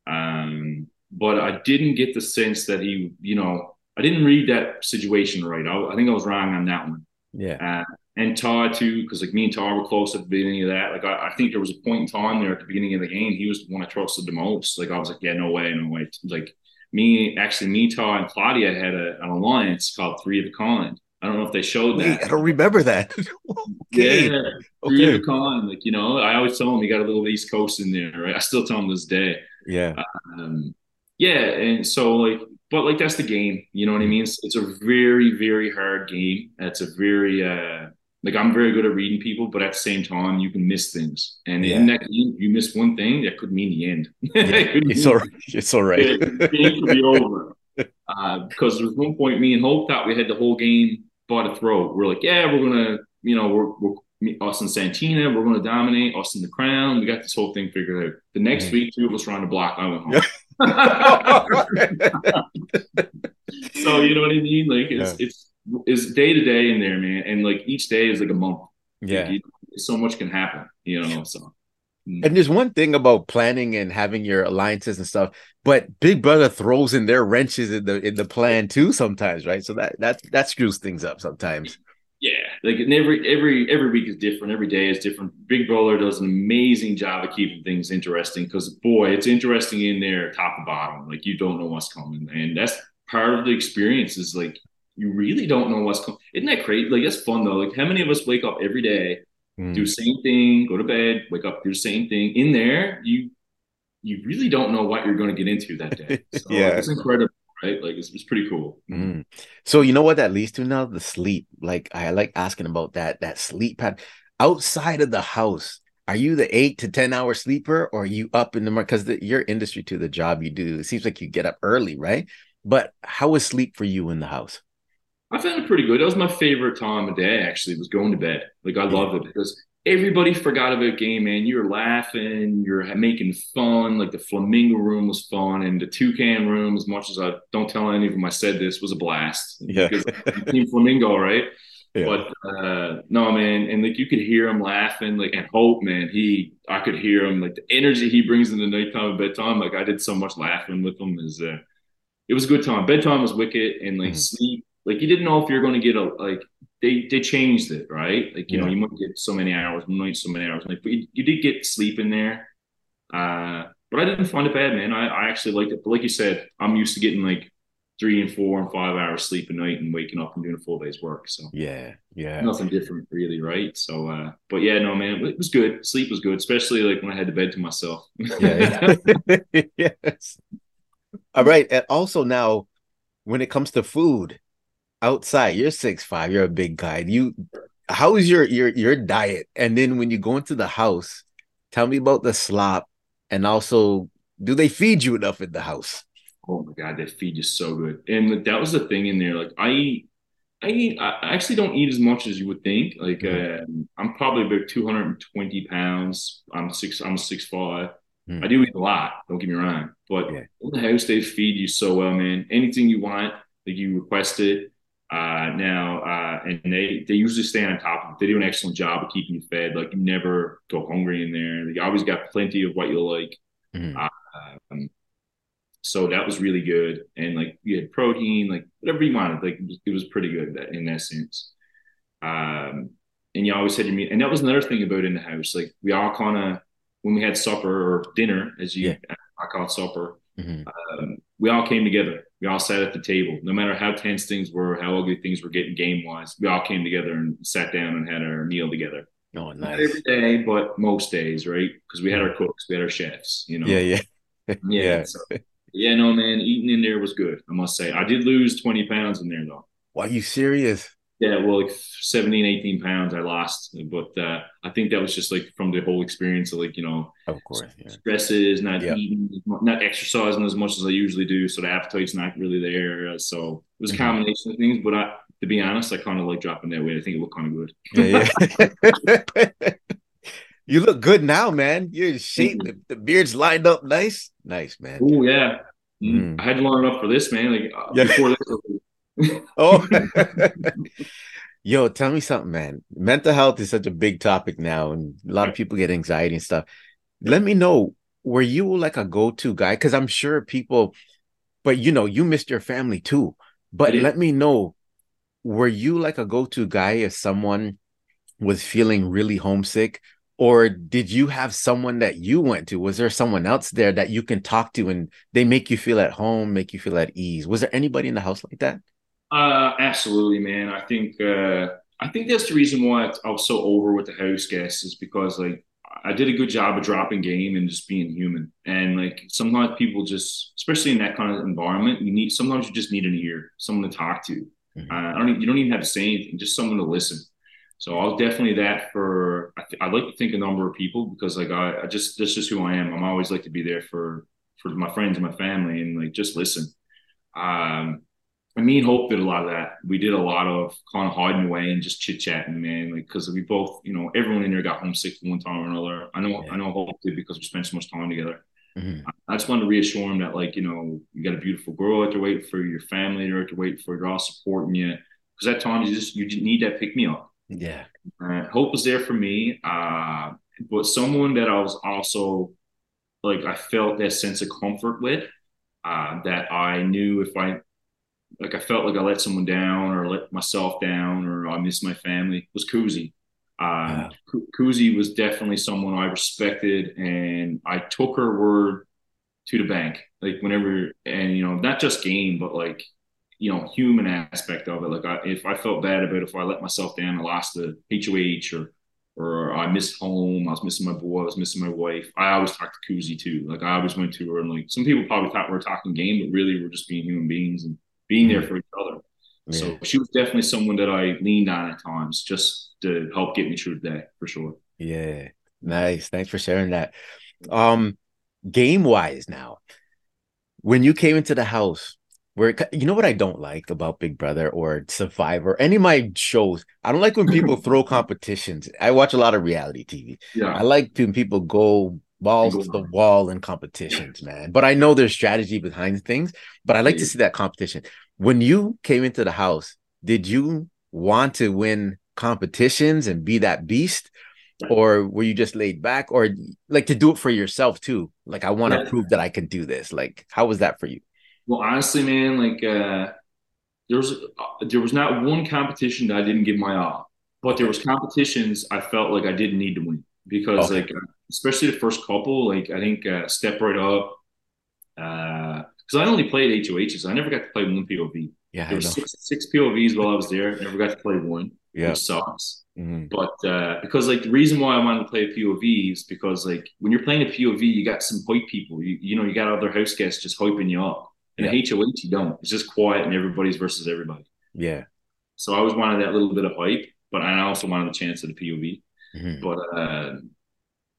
Um, but I didn't get the sense that he, you know, I didn't read that situation right. I, I think I was wrong on that one. Yeah. Uh, and Todd too, because like me and Todd were close at the beginning of that. Like I, I, think there was a point in time there at the beginning of the game, he was the one I trusted the most. Like I was like, yeah, no way, no way. Like me, actually, me, Todd, and Claudia had a, an alliance called Three of a Kind. I don't know if they showed that. I don't remember that. okay. Yeah, okay. of a Kind. Like you know, I always tell him he got a little East Coast in there. Right. I still tell him this day. Yeah. Um, yeah, and so like but like that's the game you know what i mean it's, it's, a very very hard game it's a very uh like I'm very good at reading people, but at the same time, you can miss things. And yeah. in that game, you miss one thing, that could mean the end. Yeah, it's, all right. it's all right. Could be over. Uh, because there was one point, me and Hope thought we had the whole game by the throat. We're like, yeah, we're gonna, you know, we're, we're us and Santina, we're gonna dominate Austin the crown. We got this whole thing figured out. The next yeah. week, two of us trying the block. I went home. so you know what I mean? Like it's yeah. it's is day to day in there, man, and like each day is like a month. Yeah, like, so much can happen, you know. So, mm. and there's one thing about planning and having your alliances and stuff, but Big Brother throws in their wrenches in the in the plan too sometimes, right? So that that that screws things up sometimes. Yeah, like every every every week is different. Every day is different. Big Brother does an amazing job of keeping things interesting because boy, it's interesting in there, top to bottom. Like you don't know what's coming, and that's part of the experience. Is like you really don't know what's coming. Isn't that crazy? Like it's fun though. Like how many of us wake up every day, mm. do the same thing, go to bed, wake up, do the same thing. In there, you you really don't know what you're going to get into that day. So yeah, it's incredible, right? Like it's, it's pretty cool. Mm. So you know what that leads to now? The sleep. Like I like asking about that. That sleep pattern outside of the house. Are you the eight to ten hour sleeper, or are you up in the morning? Because your industry to the job you do, it seems like you get up early, right? But how is sleep for you in the house? I found it pretty good. That was my favorite time of day. Actually, was going to bed. Like I loved it because everybody forgot about game, man. You were laughing, you're making fun. Like the flamingo room was fun, and the toucan room, as much as I don't tell any of them I said this, was a blast. Yeah, team flamingo, right? Yeah. But uh, no, man, and like you could hear him laughing, like and Hope, man, he, I could hear him, like the energy he brings in the nighttime and bedtime. Like I did so much laughing with him. Is uh, it was a good time. Bedtime was wicked, and like mm-hmm. sleep like you didn't know if you're going to get a like they they changed it right? Like you yeah. know you might get so many hours you might so many hours. Like but you, you did get sleep in there. Uh but I didn't find it bad man. I, I actually liked it. But like you said I'm used to getting like three and four and five hours sleep a night and waking up and doing a full day's work so. Yeah yeah. Nothing different really right? So uh but yeah no man it was good. Sleep was good especially like when I had the bed to myself. Yeah. Yes. All right and also now when it comes to food outside, you're six five, you're a big guy. You how is your your your diet? And then when you go into the house, tell me about the slop and also do they feed you enough in the house? Oh my god, they feed you so good. And that was the thing in there. Like I eat, I eat, I actually don't eat as much as you would think. Like mm. um, I'm probably about 220 pounds. I'm six. I'm six five. Mm. I do eat a lot. Don't get me wrong. But yeah. in the house, they feed you so well, man. Anything you want, like you request it. Uh, now, uh, and they they usually stay on top of it. They do an excellent job of keeping you fed. Like you never go hungry in there. You always got plenty of what you like. Mm-hmm. Uh, um, so that was really good. And like you had protein, like whatever you wanted, like it was, it was pretty good in that sense. Um, and you always had your meat. And that was another thing about in the house. Like we all kind of, when we had supper or dinner, as you, yeah. I call it supper, mm-hmm. um, we all came together. We all sat at the table, no matter how tense things were, how ugly things were getting game wise. We all came together and sat down and had our meal together. Oh, nice. Not every day, but most days, right? Because we had our cooks, we had our chefs, you know. Yeah, yeah. yeah. yeah. So, yeah, no, man, eating in there was good. I must say, I did lose twenty pounds in there though. Why are you serious? Yeah, well, like 17, 18 pounds I lost, but uh, I think that was just like from the whole experience of like you know, of course, yeah. stresses, not yep. eating, not exercising as much as I usually do, so the appetite's not really there. So it was a mm-hmm. combination mm-hmm. of things, but I, to be honest, I kind of like dropping that weight. I think it looked kind of good. Yeah, yeah. You look good now, man. You're shape. The, the, beard's lined up nice. Nice, man. Oh yeah. Mm. mm. I had to learn enough for this, man. Like uh, yeah. before this. oh. Yo, tell me something, man. Mental health is such a big topic now, and a lot of people get anxiety and stuff. Let me know, were you like a go-to guy? Because I'm sure people, but you know, you missed your family too. But let me know, were you like a go-to guy if someone was feeling really homesick or did you have someone that you went to was there someone else there that you can talk to and they make you feel at home make you feel at ease was there anybody in the house like that uh absolutely man i think uh i think that's the reason why i was so over with the house guests is because like i did a good job of dropping game and just being human and like sometimes people just especially in that kind of environment you need sometimes you just need an ear someone to talk to mm-hmm. uh, i don't you don't even have to say anything just someone to listen so I was definitely that for. I, th- I like to think a number of people because like I, I just this is who I am. I'm always like to be there for for my friends and my family and like just listen. Um, I mean, Hope did a lot of that. We did a lot of kind of hiding away and just chit chatting, man. Like because we both, you know, everyone in there got homesick one time or another. I know, yeah. I know Hope did because we spent so much time together. Mm-hmm. I just wanted to reassure him that, like, you know, you got a beautiful girl out there waiting for your family, they're out there waiting for you, they're all supporting you. Because at times you just you need that pick me up. Yeah. Uh, hope was there for me. Uh, but someone that I was also like, I felt that sense of comfort with, uh, that I knew if I, like, I felt like I let someone down or let myself down or I missed my family was Kuzie. Uh, yeah. Kuzie was definitely someone I respected and I took her word to the bank. Like, whenever, and, you know, not just game, but like, you know human aspect of it. Like I, if I felt bad about if I let myself down, I lost the HOH or or I missed home, I was missing my boy, I was missing my wife. I always talked to Kuzie too. Like I always went to her and like some people probably thought we are talking game, but really we're just being human beings and being there mm-hmm. for each other. Yeah. So she was definitely someone that I leaned on at times just to help get me through the day for sure. Yeah. Nice. Thanks for sharing that. Um game wise now. When you came into the house, where you know what I don't like about Big Brother or Survivor, any of my shows, I don't like when people throw competitions. I watch a lot of reality TV. Yeah. I like when people go balls to the wall in competitions, man. But I know there's strategy behind things, but I like yeah. to see that competition. When you came into the house, did you want to win competitions and be that beast? Or were you just laid back or like to do it for yourself too? Like, I want to yeah. prove that I can do this. Like, how was that for you? Well, honestly, man, like uh, there was uh, there was not one competition that I didn't give my all, but there was competitions I felt like I didn't need to win because okay. like uh, especially the first couple, like I think uh, step right up. Because uh, I only played HOHs, I never got to play one POV. Yeah, there were six six POVs while I was there. Never got to play one. Yeah, which sucks. Mm-hmm. But uh, because like the reason why I wanted to play a POV is because like when you're playing a POV, you got some hype people. You you know you got other house guests just hyping you up. In yeah. HOH, you don't. It's just quiet and everybody's versus everybody. Yeah. So I always wanted that little bit of hype, but I also wanted the chance of the POV. Mm-hmm. But uh,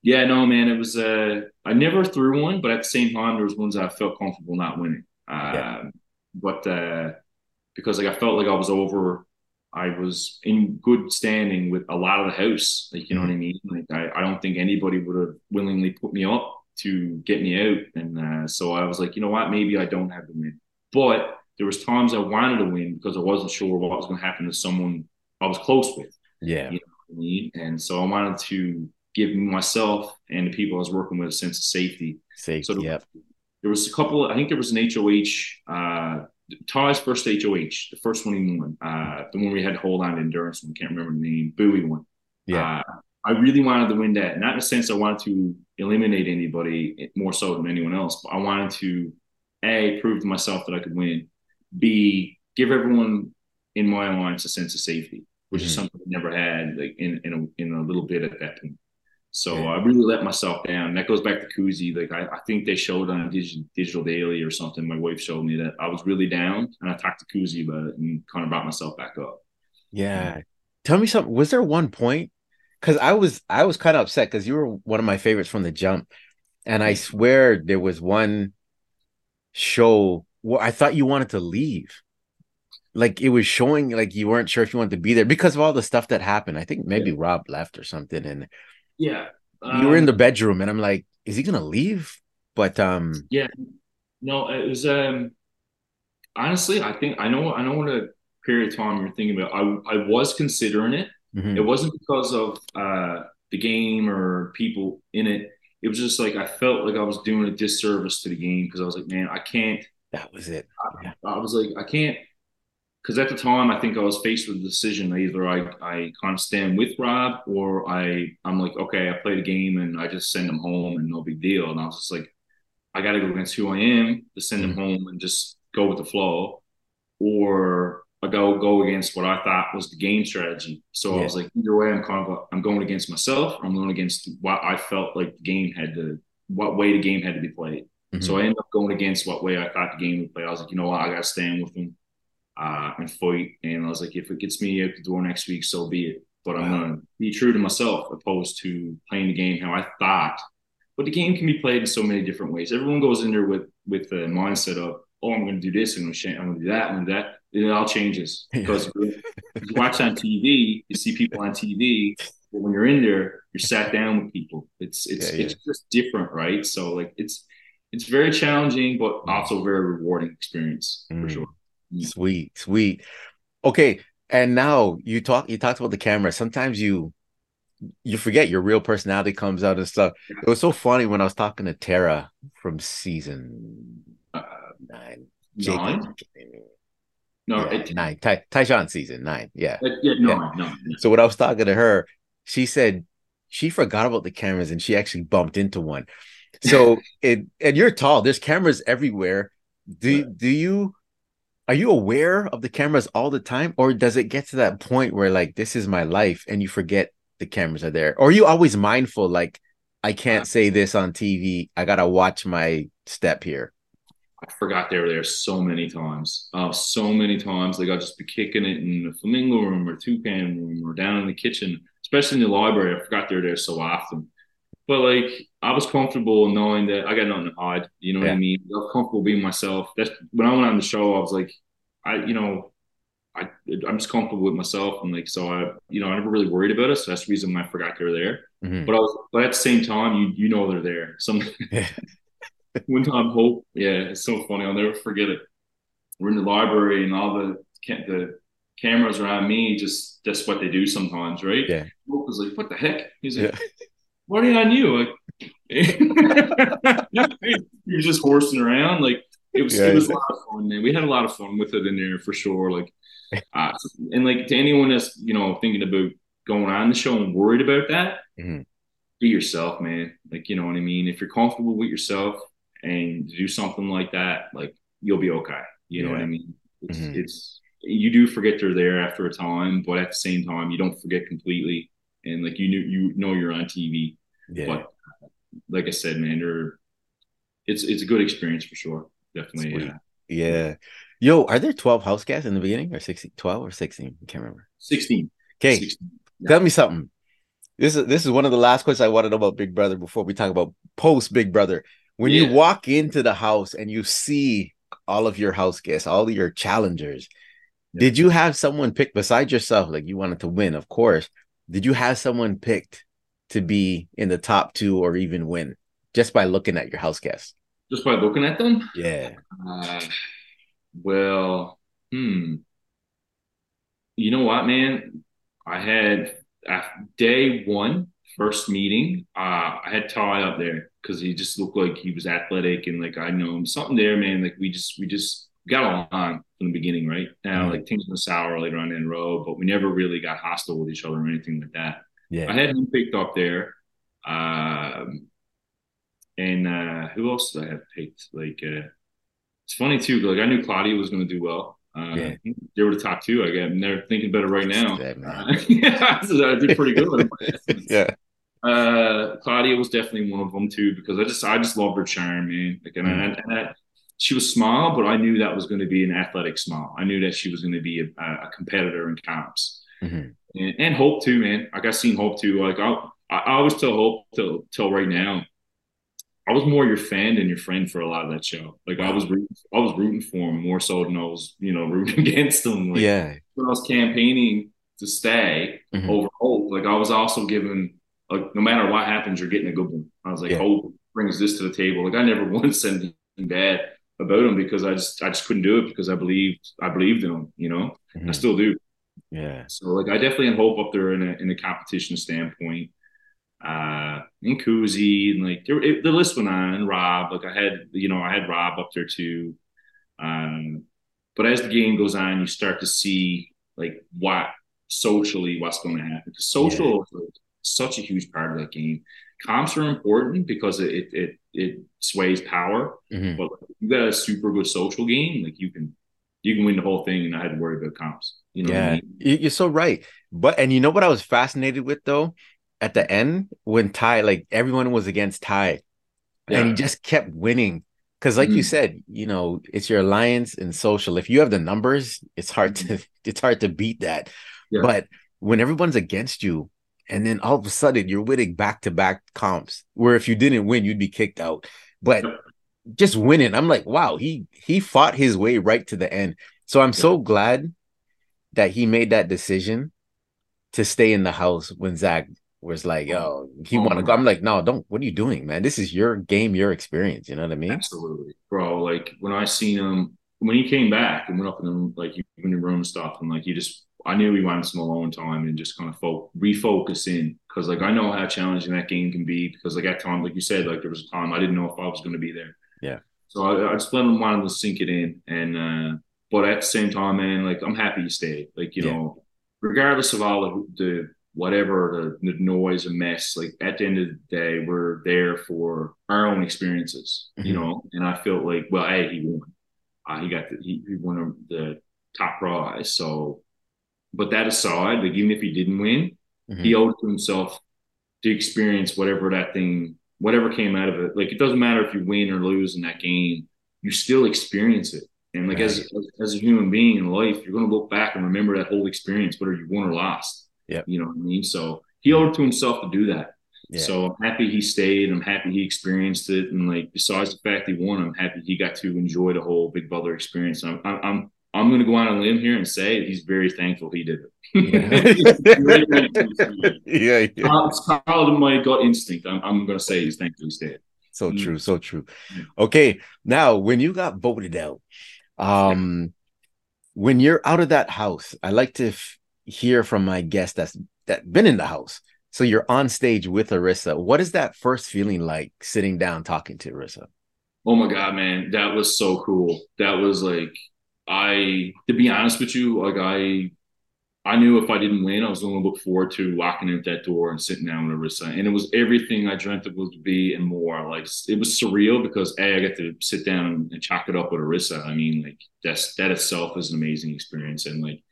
yeah, no, man, it was. Uh, I never threw one, but at the same time, there was ones I felt comfortable not winning. Uh, yeah. but uh, because like I felt like I was over, I was in good standing with a lot of the house. Like you know mm-hmm. what I mean? Like I, I don't think anybody would have willingly put me up to get me out, and uh, so I was like, you know what? Maybe I don't have to win, but there was times I wanted to win because I wasn't sure what was going to happen to someone I was close with. Yeah. You know I mean? And so I wanted to give myself and the people I was working with a sense of safety. Safety. So yep. There was a couple. I think there was an HOH. Uh, Ty's first HOH, the first one he won, uh, the one we had to hold on to endurance one. Can't remember the name. Bowie one. Yeah. Uh, I really wanted to win that. Not in the sense I wanted to eliminate anybody more so than anyone else, but I wanted to a prove to myself that I could win. B give everyone in my alliance a sense of safety, which mm-hmm. is something I never had like in in a, in a little bit at that point. So yeah. I really let myself down. That goes back to Kuzie. Like I, I think they showed on digital, digital Daily or something. My wife showed me that I was really down, and I talked to Kuzie about it and kind of brought myself back up. Yeah, tell me something. Was there one point? Because I was I was kind of upset because you were one of my favorites from the jump, and I swear there was one show where I thought you wanted to leave. Like it was showing like you weren't sure if you wanted to be there because of all the stuff that happened. I think maybe yeah. Rob left or something, and yeah, um, you were in the um, bedroom, and I'm like, is he gonna leave? But um, yeah, no, it was um, honestly, I think I know I know what a period of time you're thinking about. I I was considering it. Mm-hmm. It wasn't because of uh the game or people in it. It was just like I felt like I was doing a disservice to the game because I was like, man, I can't that was it. Yeah. I, I, was like, I can't, because at the time I think I was faced with a decision. Either I I kind of stand with Rob, or I I'm like, okay, I play the game and I just send him home and no big deal. And I was just like, I got to go against who I am to send him mm-hmm. home and just go with the flow, or I go go against what I thought was the game strategy. So yeah. I was like, either way, I'm kind of I'm going against myself. I'm going against what I felt like the game had to, what way the game had to be played. Mm-hmm. So I ended up going against what way I thought the game would play. I was like, you know what, I got to stand with them uh, and fight. And I was like, if it gets me out the door next week, so be it. But. I'm going to be true to myself, opposed to playing the game how I thought. But the game can be played in so many different ways. Everyone goes in there with with the mindset of, oh, I'm going to do this, I'm going to I'm going to do that, and that. And it all changes because you watch on TV, you see people on TV, but when you're in there, you're sat down with people. It's it's yeah, yeah. it's just different, right? So like it's it's very challenging, but also very rewarding experience for mm. sure. Sweet, sweet. Okay, and now you talk. You talked about the camera. Sometimes you you forget your real personality comes out and stuff. It was so funny when I was talking to Tara from season uh, nine. Nine. No, yeah, it, nine. Ty, Tychon season nine. Yeah. Uh, yeah, no, yeah. no. So when I was talking to her, she said she forgot about the cameras and she actually bumped into one. So it and you're tall. There's cameras everywhere. Do do you are you aware of the cameras all the time, or does it get to that point where like this is my life and you forget the cameras are there, or are you always mindful like I can't say this on TV. I gotta watch my step here. I forgot they were there so many times. Uh, so many times. Like I'll just be kicking it in the flamingo room or toucan room or down in the kitchen, especially in the library. I forgot they were there so often. But like I was comfortable knowing that I got nothing to hide. You know yeah. what I mean? I was comfortable being myself. That's when I went on the show. I was like, I, you know, I I'm just comfortable with myself, and like so I, you know, I never really worried about it. So that's the reason why I forgot they were there. Mm-hmm. But I was, but at the same time, you you know they're there. Some one time, hope, yeah, it's so funny. I'll never forget it. We're in the library, and all the the cameras around me. Just that's what they do sometimes, right? Yeah. Hope was like, "What the heck?" He's like. Yeah what are you on you? Like, was just horsing around. Like it was, yeah, it was a lot of fun, man. We had a lot of fun with it in there for sure. Like, uh, and like to anyone that's you know thinking about going on the show and worried about that, mm-hmm. be yourself, man. Like you know what I mean. If you're comfortable with yourself and do something like that, like you'll be okay. You know yeah. what I mean? It's, mm-hmm. it's you do forget they're there after a time, but at the same time, you don't forget completely. And like you knew, you know, you're on TV. Yeah. But like I said, man, they're, it's it's a good experience for sure. Definitely. Yeah. Uh, yeah. Yo, are there 12 house guests in the beginning or 16, 12 or 16? I can't remember. 16. Okay. 16. Yeah. Tell me something. This is this is one of the last questions I want to know about Big Brother before we talk about post Big Brother. When yeah. you walk into the house and you see all of your house guests, all of your challengers, yeah. did you have someone pick besides yourself? Like you wanted to win, of course. Did you have someone picked to be in the top two or even win just by looking at your house guests? Just by looking at them? Yeah. Uh, well, hmm. You know what, man? I had day one, first meeting, uh, I had Ty up there because he just looked like he was athletic and like I know him. Something there, man. Like we just we just got along from the beginning, right? Now, mm-hmm. like things went sour later on in the road, but we never really got hostile with each other or anything like that. Yeah. I had him picked up there. Um, and uh, who else did I have picked? Like, uh, it's funny too. Like, I knew Claudia was going to do well. Uh, yeah. They were the top two. I guess. They're thinking better right now. Uh, yeah, I did pretty good. yeah. Uh, Claudia was definitely one of them too because I just I just loved her charm, man. Like, and, mm. and I, she was small, but I knew that was going to be an athletic small. I knew that she was going to be a, a competitor in comps. Mm-hmm and, and Hope too, man. Like I seen Hope too. Like I, I always tell Hope till till right now. I was more your fan than your friend for a lot of that show. Like I was rooting, I was rooting for him more so than I was, you know, rooting against him. Like, yeah. When I was campaigning to stay mm-hmm. over Hope, like I was also given like no matter what happens, you're getting a good one. I was like, yeah. Hope brings this to the table. Like I never once said anything bad about him because I just I just couldn't do it because I believed I believed in him, you know. Mm-hmm. I still do. Yeah. So like I definitely hope up there in a in a competition standpoint. Uh and Kuzie and like there, it, the list went on and Rob. Like I had you know I had Rob up there too. Um, but as the game goes on, you start to see like what socially what's going to happen. Because social yeah. is like, such a huge part of that game. Comps are important because it it it sways power. Mm-hmm. But you got a super good social game, like you can you can win the whole thing and not have to worry about comps. You know yeah, I mean? you're so right. But and you know what I was fascinated with though, at the end when Ty, like everyone was against Ty, yeah. and he just kept winning. Because, like mm-hmm. you said, you know, it's your alliance and social. If you have the numbers, it's hard mm-hmm. to it's hard to beat that. Yeah. But when everyone's against you, and then all of a sudden you're winning back to back comps, where if you didn't win, you'd be kicked out. But just winning, I'm like, wow, he he fought his way right to the end. So I'm so glad that he made that decision to stay in the house when Zach was like, yo, he oh, want to go. I'm like, no, don't. What are you doing, man? This is your game, your experience. You know what I mean? Absolutely, bro. Like when I seen him when he came back and went up in the like in the room and stuff, and like he just, I knew he wanted some alone time and just kind of fo- refocus in because like I know how challenging that game can be because like at time, like you said, like there was a time I didn't know if I was going to be there. Yeah. So I, I just let him wanted to sink it in and. uh but at the same time, man, like I'm happy you stayed. Like you yeah. know, regardless of all the, the whatever the, the, noise and mess, like at the end of the day, we're there for our own experiences. Mm-hmm. You know, and I felt like, well, hey, he won. Uh, he got the, he, he won the top prize. So, but that aside, like even if he didn't win, mm-hmm. he owed to himself to experience whatever that thing, whatever came out of it. Like it doesn't matter if you win or lose in that game, you still experience it. And like right. as, as a human being in life, you're going to look back and remember that whole experience, whether you won or lost. Yeah, you know what I mean. So he owed it to himself to do that. Yeah. So I'm happy he stayed. I'm happy he experienced it. And like besides the fact he won, I'm happy he got to enjoy the whole Big Brother experience. I'm I'm I'm going to go out on a limb here and say he's very thankful he did it. yeah, yeah. It's kind of my gut instinct. I'm, I'm going to say he's thankful he stayed. So mm. true, so true. Okay, now when you got voted out, um, when you're out of that house, I like to f- hear from my guest that's that been in the house. So you're on stage with Arisa. What is that first feeling like sitting down talking to Arisa? Oh my god, man, that was so cool. That was like I to be honest with you, like I I knew if I didn't win, I was going to look forward to walking in that door and sitting down with Arisa. And it was everything I dreamt it would be and more. Like it was surreal because A, I got to sit down and, chalk it up with Arisa. I mean, like that's that itself is an amazing experience. And like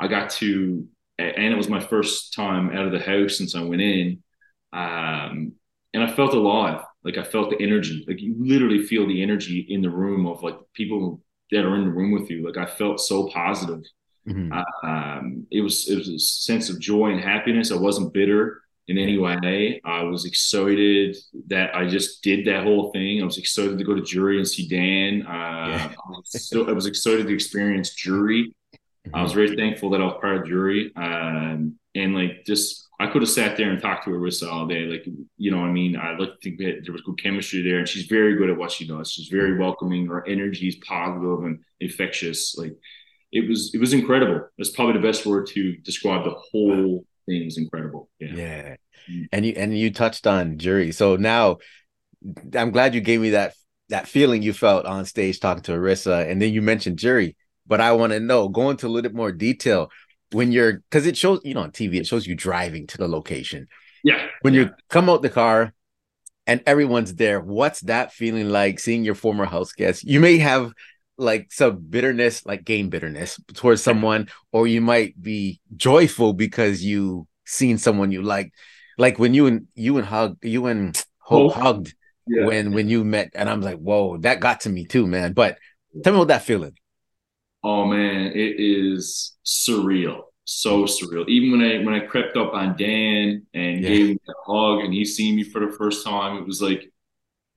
I got to and it was my first time out of the house since I went in. Um, and I felt alive. Like I felt the energy. Like you literally feel the energy in the room of like people that are in the room with you. Like I felt so positive Mm-hmm. Um, it was it was a sense of joy and happiness. I wasn't bitter. in any way. I was excited that I just did that whole thing. I was excited to go to jury and see Dan. Uh, yeah. I, was so, I was excited to experience jury. Mm-hmm. I was very thankful that I was part of jury. Um, and like just I could have sat there and talked to Arisa all day. Like, you know, I mean, I like to think that there was good chemistry there, and she's very good at what she does. She's very welcoming. Her energy is positive and infectious. Like, it was it was incredible. That's probably the best word to describe the whole thing. Is incredible. Yeah. yeah. Mm-hmm. And you and you touched on jury. So now, I'm glad you gave me that that feeling you felt on stage talking to Arisa, and then you mentioned jury. But I want to know, go into a little bit more detail when you're because it shows you know on TV it shows you driving to the location. Yeah. When yeah. you come out the car and everyone's there, what's that feeling like seeing your former house guest? You may have like some bitterness, like game bitterness towards someone, or you might be joyful because you seen someone you like. Like when you and you and hug you and Hope, Hope. hugged yeah. when when you met, and I'm like, whoa, that got to me too, man. But tell me what that feeling. Oh man, it is surreal. So mm-hmm. surreal. Even when I when I crept up on Dan and yeah. gave him a hug and he seen me for the first time, it was like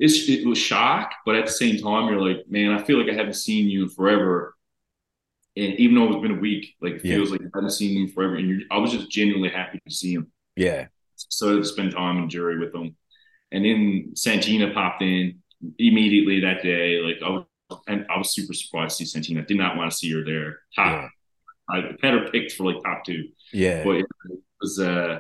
it's, it was shock, but at the same time, you're like, man, I feel like I haven't seen you in forever. And even though it's been a week, like it feels like I haven't seen him forever. And I was just genuinely happy to see him. Yeah. So to spend time in jury with him. And then Santina popped in immediately that day. Like I was and I was super surprised to see Santina. Did not want to see her there. Top. Yeah. I had her picked for like top two. Yeah. But it was uh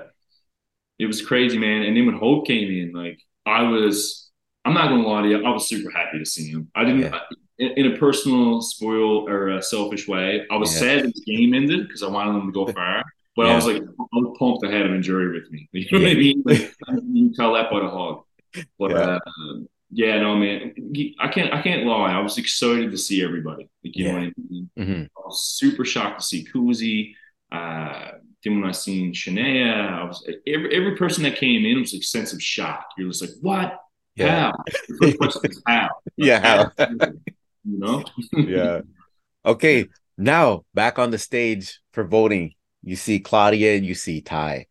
it was crazy, man. And then when Hope came in, like I was I'm not gonna lie to you, I was super happy to see him. I didn't yeah. in, in, a personal spoil or a selfish way. I was yeah. sad that the game ended because I wanted them to go far. But. I was like, I was pumped to have him in jury with me. You know what I mean? Like, you can tell that by the hog. But uh, yeah, no, man, I can't, I can't lie. I was excited to see everybody. Like, you yeah. know I mean? Mm-hmm. I was super shocked to see Kuzie. Uh, then when I seen Shania, I was every every person that came in was like sense of shock. You're just like, what? Yeah. How? The first question is how? Yeah, how? you know? yeah. Okay, now back on the stage for voting. You see Claudia and you see Ty.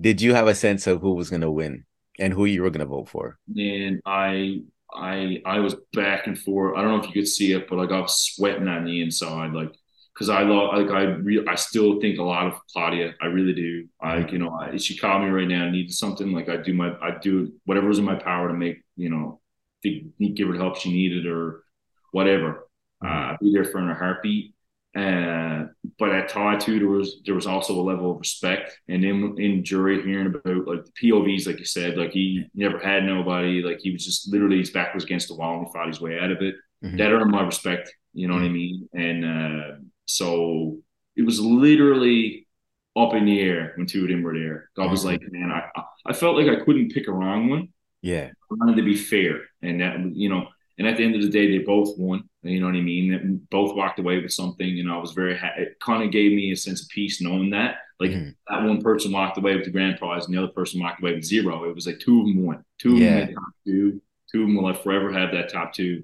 Did you have a sense of who was going to win? And who you were going to vote for. And I, I, I was back and forth. I don't know if you could see it, but like I was sweating on the inside, like because I love, like I, re- I still think a lot of Claudia. I really do. Like you know, I, she called me right now, needed something. Like I do my, I do whatever's in my power to make you know, to give her the help she needed or whatever. Uh, I'd be there for her in a heartbeat. Uh, but at Ty too, there was there was also a level of respect, and in in jury hearing about like the POVs, like you said, like he never had nobody, like he was just literally his back was against the wall and he fought his way out of it. Mm-hmm. That earned my respect, you know mm-hmm. what I mm-hmm. mean? And uh, so it was literally up in the air when two of them were there. God was mm-hmm. like, man, I I felt like I couldn't pick a wrong one. Yeah, I wanted to be fair, and that you know, and at the end of the day, they both won. You know what I mean? Both walked away with something. You know, I was very happy. It kind of gave me a sense of peace knowing that. Like mm-hmm. that one person walked away with the grand prize and the other person walked away with zero. It was like two of them won. Two of yeah. them top two. Two of them will like forever have that top two.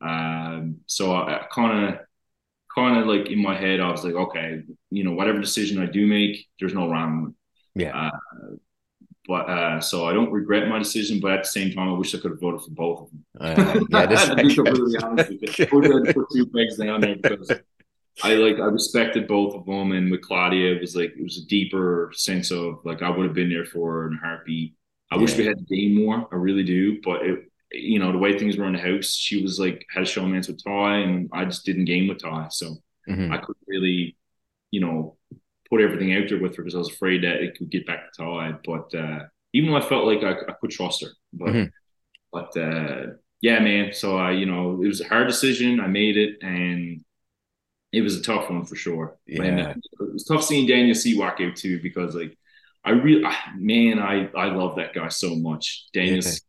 Um, so I kind of, kind of like in my head, I was like, okay, you know, whatever decision I do make, there's no wrong one. Yeah. Uh, but uh, so I don't regret my decision, but at the same time, I wish I could have voted for both of them. Uh, yeah, this, to be completely honest with you, we're put two pegs down there because I like I respected both of them, and with Claudia, it was like it was a deeper sense of like I would have been there for her in a heartbeat. I yeah. wish we had the game more. I really do, but it, you know, the way things were in the house, she was like had a showmance with Ty, and I just didn't game with Ty, so mm-hmm. I couldn't really, you know, put everything out there with her because I was afraid that it could get back to Ty. But uh, even though I felt like I, I could trust her, but mm-hmm. but uh, yeah, man. So I, you know, it was a hard decision. I made it, and it was a tough one for sure. Yeah. And it was tough seeing Daniel C walk out too because like I really, man, I I love that guy so much. Daniel, yeah. C,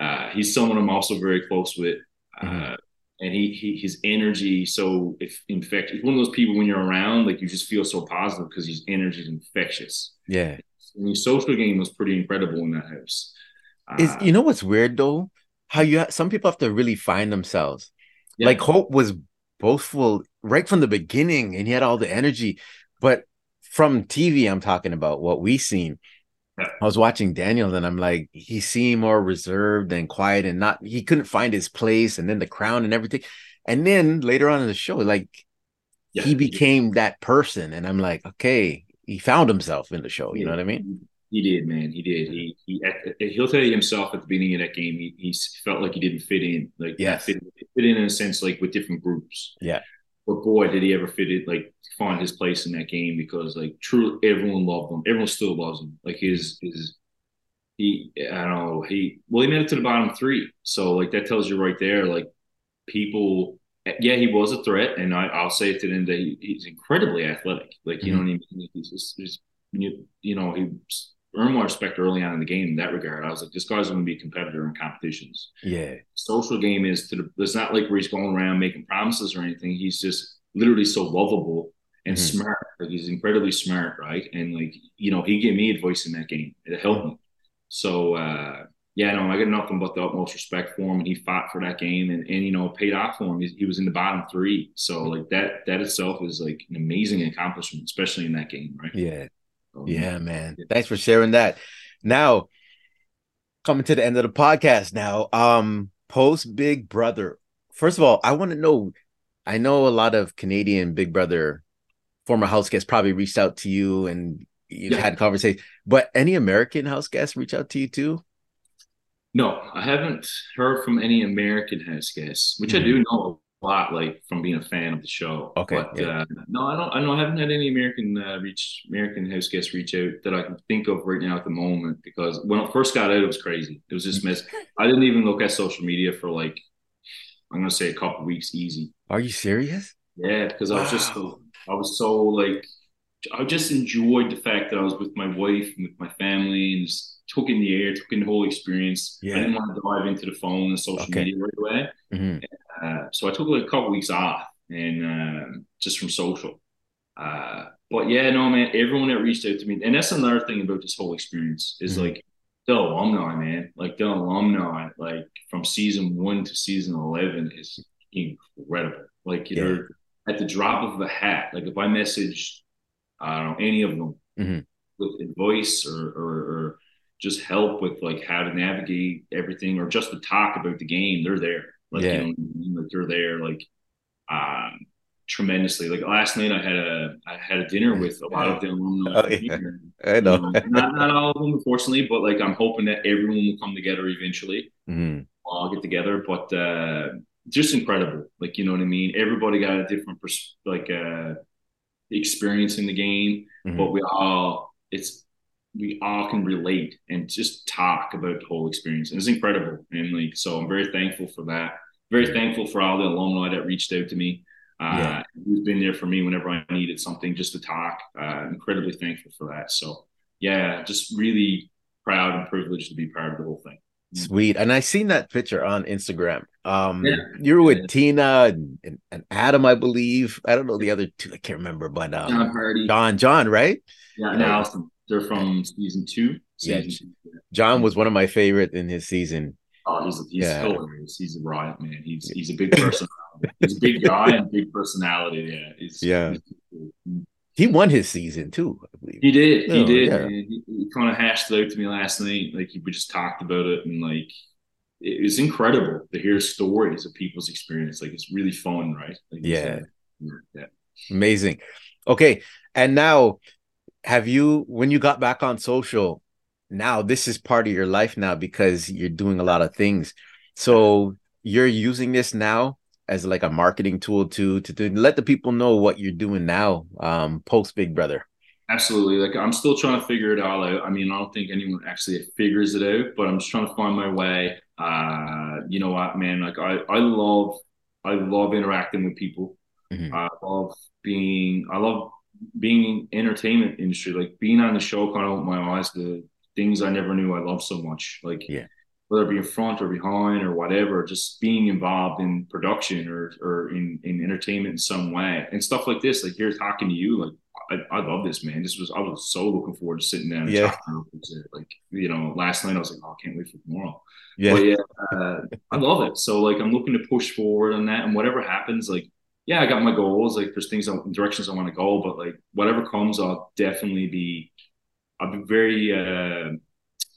uh, he's someone I'm also very close with. Mm-hmm. And he, he his energy so if infectious he's one of those people when you're around like you just feel so positive because his energy is infectious. Yeah. And his social game was pretty incredible in that house. Is uh, you know what's weird though? How you have, some people have to really find themselves. Yeah. like hope was boastful right from the beginning and he had all the energy but from tv i'm talking about what we seen I was watching Daniel and I'm like, he seemed more reserved and quiet and not, he couldn't find his place and then the crown and everything. And then later on in the show, like yeah. he became that person. And I'm like, okay, he found himself in the show. You yeah. know what I mean? He did, man. He did. He he he'll tell you himself at the beginning of that game. He, he felt like he didn't fit in, like yeah, fit, fit in in a sense, like with different groups. Yeah. But boy, did he ever fit it, like find his place in that game because, like, truly, everyone loved him. Everyone still loves him. Like his his he, I don't know, he well, he made it to the bottom three. So like that tells you right there, like people. Yeah, he was a threat, and I, I'll say it to them that he, he's incredibly athletic. Like you mm-hmm. know what I mean? He's, he's, he's you, you know he earn more respect early on in the game in that regard. I was like, this guy's going to be a competitor in competitions. Yeah. Social game is to the, it's not like where he's going around making promises or anything. He's just literally so lovable and mm-hmm. smart. Like he's incredibly smart, right? And like, you know, he gave me advice in that game. It helped me. So, uh, yeah, no, I got nothing but the utmost respect for him, and he fought for that game, and, and you know, paid off for him. He, he was in the bottom three, so like that that itself is like an amazing accomplishment, especially in that game, right? Yeah, yeah, man. Thanks for sharing that. Now, coming to the end of the podcast now. Um, post Big Brother. First of all, I want to know. I know a lot of Canadian Big Brother former house guests probably reached out to you and you've yeah. had conversation. But any American house guests reach out to you too? No, I haven't heard from any American house guests, which mm-hmm. I do know lot, like from being a fan of the show. Okay. But yeah. uh, no, I don't. I know I haven't had any American uh, reach American house guests reach out that I can think of right now at the moment. Because when I first got out, it was crazy. It was just mess. I didn't even look at social media for like I'm gonna say a couple weeks easy. Are you serious? Yeah, because I was just so, I was so like I just enjoyed the fact that I was with my wife and with my family and just took in the air, took in the whole experience. Yeah. I didn't want to dive into the phone and social okay. media right away. Mm-hmm. So I took like a couple weeks off and uh, just from social. Uh, but yeah, no, man, everyone that reached out to me, and that's another thing about this whole experience is mm-hmm. like the alumni, man. Like the alumni, like from season one to season eleven is incredible. Like you yeah. know, at the drop of a hat. Like if I message, I don't know any of them mm-hmm. with advice or, or, or just help with like how to navigate everything or just to talk about the game, they're there. Like yeah. you know, like they're there like um tremendously. Like last night I had a I had a dinner with a lot of the alumni. Oh, yeah. I know. Um, not, not all of them unfortunately, but like I'm hoping that everyone will come together eventually. Mm-hmm. All get together. But uh just incredible. Like you know what I mean? Everybody got a different pers- like uh experience in the game, mm-hmm. but we all it's we all can relate and just talk about the whole experience. And it's incredible. And like, so I'm very thankful for that. Very thankful for all the alumni that reached out to me. Uh, yeah. Who's been there for me whenever I needed something just to talk. Uh, incredibly thankful for that. So yeah, just really proud and privileged to be part of the whole thing. Sweet. And I seen that picture on Instagram. Um yeah. you're with yeah. Tina and, and, Adam, I believe. I don't know the other two, I can't remember, but um John Pardy. John, John, right? Yeah, and Allison. They're from season two. Season yeah. Two. John was one of my favorite in his season. Oh, he's he's yeah. hilarious. He's a riot man. He's he's a big person. he's a big guy and big personality. Yeah. He's, yeah. He's. He won his season too, I believe. He did. He oh, did. Yeah. He, he kind of hashed it out to me last night. Like we just talked about it and like it was incredible to hear stories of people's experience. Like it's really fun, right? Like, yeah. yeah. Amazing. Okay. And now have you when you got back on social now this is part of your life now because you're doing a lot of things. So you're using this now as like a marketing tool to to, to let the people know what you're doing now um post big brother. Absolutely. Like i'm still trying to figure it all out. I mean i don't think anyone actually figures it out but i'm just trying to find my way. Uh you know what man? Like i i love i love interacting with people. Mm-hmm. i love being i love being in entertainment industry, like being on the show kind of opened my eyes to things I never knew I loved so much. Like yeah. whether it be in front or behind or whatever, just being involved in production or or in, in entertainment in some way. And stuff like this, like here talking to you, like I, I love this man. This was I was so looking forward to sitting down and yeah. Like, you know, last night I was like, oh, I can't wait for tomorrow. Yeah. But yeah, uh, I love it. So like I'm looking to push forward on that and whatever happens, like yeah, I got my goals. Like there's things, I, directions I want to go, but like whatever comes, I'll definitely be I'll be very. Uh,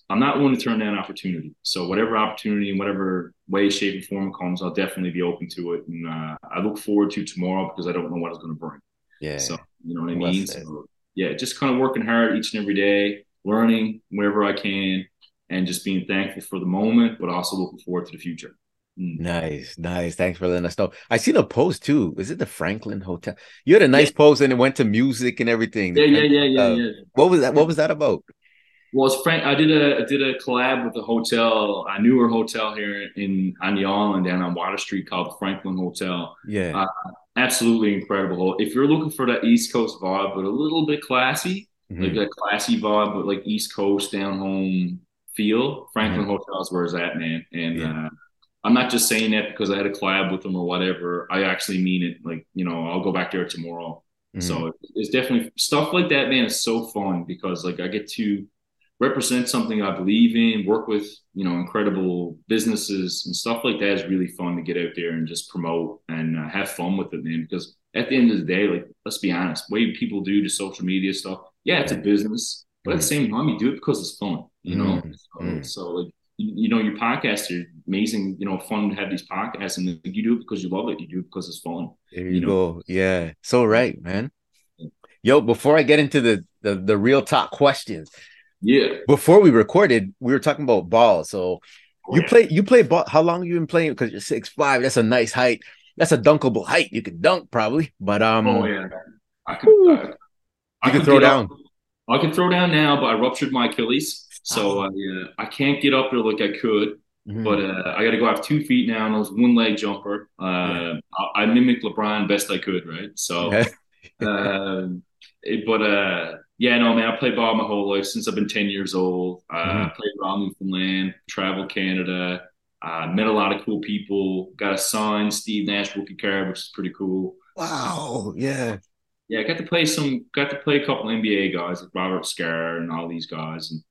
I'm not one to turn down opportunity. So whatever opportunity in whatever way, shape, and form comes, I'll definitely be open to it. And uh, I look forward to tomorrow because I don't know what it's going to bring. Yeah. So you know what I mean. So, yeah, just kind of working hard each and every day, learning wherever I can, and just being thankful for the moment, but also looking forward to the future. Mm. Nice, nice. Thanks for letting us know. I seen a post too. Is it the Franklin Hotel? You had a nice yeah. post and it went to music and everything. Yeah, yeah, yeah, yeah, uh, yeah. What was that? What was that about? Well, it's Frank. I did a I did a collab with a hotel, a newer hotel here in on the island down on Water Street called the Franklin Hotel. Yeah, uh, absolutely incredible. If you're looking for that East Coast vibe, but a little bit classy, mm-hmm. like that classy vibe, but like East Coast down home feel, Franklin mm-hmm. Hotel is where it's at, man. And yeah. uh, I'm not just saying that because I had a collab with them or whatever. I actually mean it. Like, you know, I'll go back there tomorrow. Mm-hmm. So it's definitely stuff like that, man, is so fun because like I get to represent something I believe in, work with, you know, incredible businesses and stuff like that is really fun to get out there and just promote and uh, have fun with it, man. Because at the end of the day, like, let's be honest, way people do the social media stuff, yeah, it's a business, but at the mm-hmm. same time, you do it because it's fun, you know? Mm-hmm. So, mm-hmm. so like, you know, your podcasts are amazing, you know, fun to have these podcasts and you do it because you love it. You do it because it's fun. There you, you go. Know? Yeah. So right, man. Yo, before I get into the, the the real top questions, yeah. Before we recorded, we were talking about ball. So oh, you play you play ball. How long you been playing? Because you're six five. That's a nice height. That's a dunkable height. You could dunk probably, but um. Oh yeah, I can. I, I can throw down. Up. I can throw down now, but I ruptured my Achilles. So uh, I can't get up there like I could. Mm-hmm. But uh, I got to go have two feet now, and I was one leg jumper. Uh, yeah. I, I mimicked LeBron best I could, right? So, uh, it, but uh, yeah, no, man, I played ball my whole life since I've been ten years old. Uh, mm-hmm. Played around Newfoundland, traveled Canada, uh, met a lot of cool people. Got a signed Steve Nash rookie card, which is pretty cool. Wow, yeah, yeah. I got to play some, got to play a couple NBA guys like Robert Sacre and all these guys, and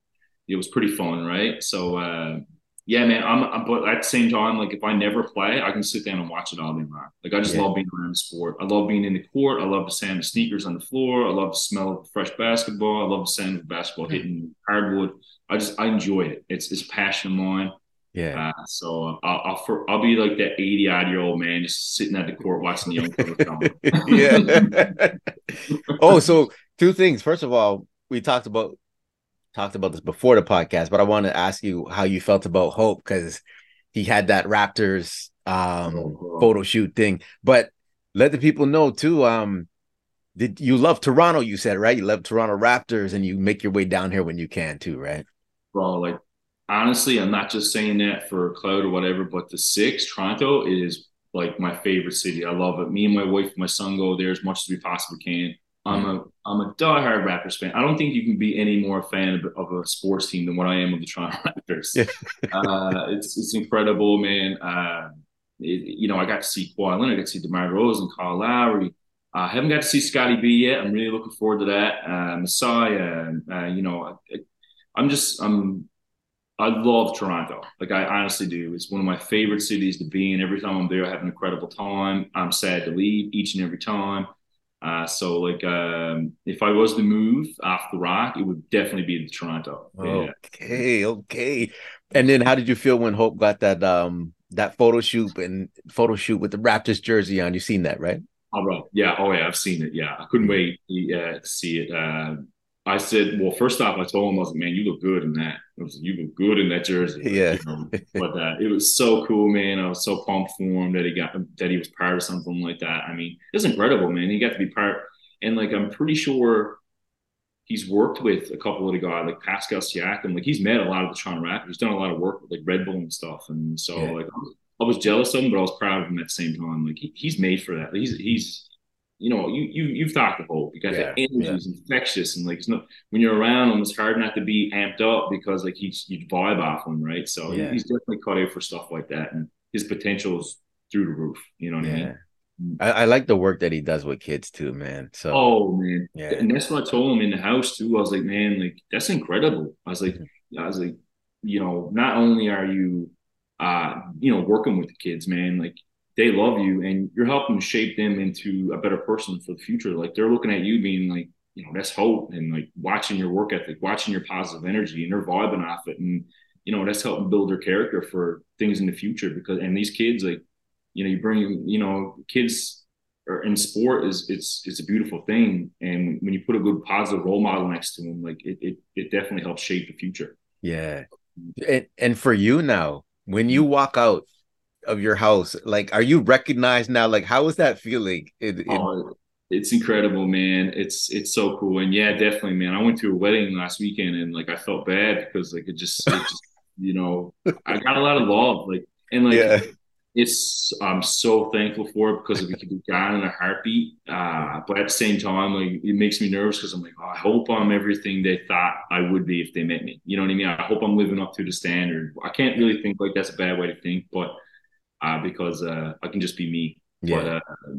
it was pretty fun, right? So uh, yeah, man. I'm, I'm, but at the same time, like if I never play, I can sit down and watch it all day long. Like I just yeah. love being around the sport. I love being in the court. I love the sound of sneakers on the floor. I love the smell of fresh basketball. I love the sound of basketball hitting hardwood. I just I enjoy it. It's it's passion of mine. Yeah. Uh, so I'll I'll, for, I'll, be like that 80 odd year old man just sitting at the court watching the young people come. yeah. oh, so two things. First of all, we talked about talked about this before the podcast, but I want to ask you how you felt about Hope because he had that Raptors um, oh, photo shoot thing. But let the people know too. Um, did you love Toronto? You said right. You love Toronto Raptors, and you make your way down here when you can too, right? Bro, like honestly, I'm not just saying that for cloud or whatever, but the six Toronto is like my favorite city. I love it. Me and my wife, and my son go there as much as we possibly can. I'm a I'm a diehard Raptors fan. I don't think you can be any more a fan of, of a sports team than what I am of the Toronto Raptors. Yeah. uh, it's it's incredible, man. Uh, it, you know, I got to see Kawhi Leonard, I got to see DeMar DeRozan and Kyle Lowry. Uh, I haven't got to see Scotty B yet. I'm really looking forward to that. Uh, Masai, uh, you know, I, I'm just I'm I love Toronto. Like I honestly do. It's one of my favorite cities to be in. Every time I'm there, I have an incredible time. I'm sad to leave each and every time. Uh, so like um, if I was to move off the rock, it would definitely be Toronto. Okay, yeah. okay. And then how did you feel when Hope got that um that photo shoot and photo shoot with the Raptors jersey on? You seen that, right? Oh, bro. Yeah. Oh, yeah. I've seen it. Yeah. I couldn't wait uh, to see it. Uh, I said, well, first off, I told him, I was like, man, you look good in that. I was, like, you look good in that jersey. Yeah. You know? but uh, it was so cool, man. I was so pumped for him that he got that he was part of something like that. I mean, it's incredible, man. He got to be part, and like I'm pretty sure he's worked with a couple of the guys like Pascal Siakam. Like he's met a lot of the Toronto Raptors. He's done a lot of work with like Red Bull and stuff. And so yeah. like I was jealous of him, but I was proud of him at the same time. Like he, he's made for that. Like, he's he's you know, you you you've talked to Hope. You got yeah, the energy is yeah. infectious, and like it's not when you're around him, it's hard not to be amped up because like he's you vibe off him, right? So yeah. he's definitely cut out for stuff like that, and his potential is through the roof. You know what I mean? Mm. I, I, like the work that he does with kids too, man. So oh man, yeah, and that's what I told him in the house too. I was like, man, like that's incredible. I was like, mm-hmm. I was like, you know, not only are you, uh, you know, working with the kids, man, like they love you and you're helping shape them into a better person for the future. Like they're looking at you being like, you know, that's hope and like watching your work ethic, watching your positive energy and they're vibing off it. And, you know, that's helping build their character for things in the future because, and these kids, like, you know, you bring, you know, kids or in sport is it's it's a beautiful thing. And when you put a good positive role model next to them, like it it, it definitely helps shape the future. Yeah. And and for you now, when you walk out of your house, like are you recognized now? Like how is that feeling? It, it... Oh, it's incredible, man. It's it's so cool. And yeah, definitely, man. I went to a wedding last weekend and like I felt bad because like it just, it just you know, I got a lot of love. Like and like yeah it's I'm so thankful for it because it could be gone in a heartbeat. Uh, but at the same time, like it makes me nervous because I'm like, oh, I hope I'm everything they thought I would be if they met me. You know what I mean? I hope I'm living up to the standard. I can't really think like that's a bad way to think, but uh, because uh, I can just be me. Yeah. But uh,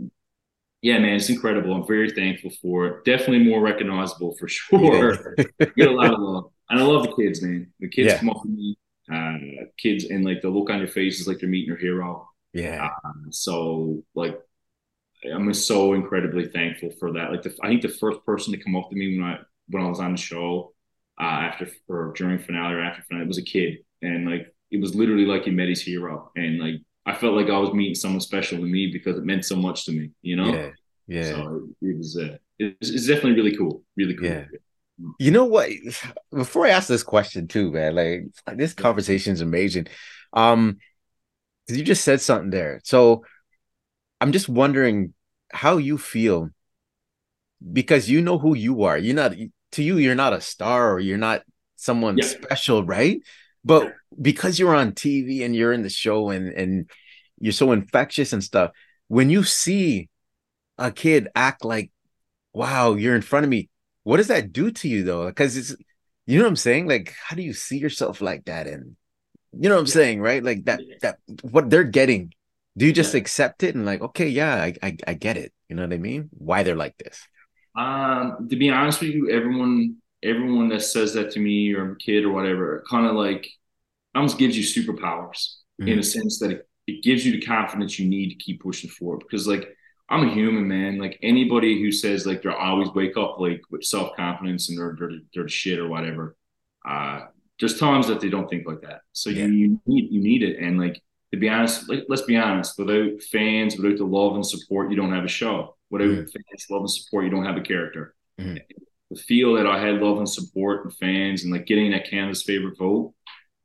yeah, man, it's incredible. I'm very thankful for it. Definitely more recognizable for sure. Yeah. Get a lot of love, and I love the kids, man. The kids yeah. come up to me uh, kids and like the look on their faces like they're meeting their hero. Yeah. Um, so like I'm so incredibly thankful for that. Like the, I think the first person to come up to me when I when I was on the show uh, after or during finale or after finale was a kid, and like it was literally like he met his hero, and like I felt like I was meeting someone special to me because it meant so much to me. You know. Yeah. Yeah. So it was. Uh, it's, it's definitely really cool. Really cool. Yeah. You know what? Before I ask this question too, man, like this conversation is amazing. Um, you just said something there. So I'm just wondering how you feel because you know who you are. You're not to you, you're not a star or you're not someone yeah. special, right? But because you're on TV and you're in the show and and you're so infectious and stuff, when you see a kid act like, wow, you're in front of me, what does that do to you though? Because it's you know what I'm saying? Like, how do you see yourself like that? And you know what I'm saying, right? Like that that what they're getting. Do you just yeah. accept it and like, okay, yeah, I, I I get it. You know what I mean? Why they're like this? Um, to be honest with you, everyone everyone that says that to me or a kid or whatever, kind of like almost gives you superpowers mm-hmm. in a sense that it, it gives you the confidence you need to keep pushing forward. Because like I'm a human, man. Like anybody who says like they're always wake up like with self confidence and they're, they're they're shit or whatever. Uh, there's times that they don't think like that. So yeah. you, you need you need it. And like to be honest, like, let's be honest. Without fans, without the love and support, you don't have a show. Without mm. fans, love and support, you don't have a character. Mm. The feel that I had love and support and fans and like getting that Canada's favorite vote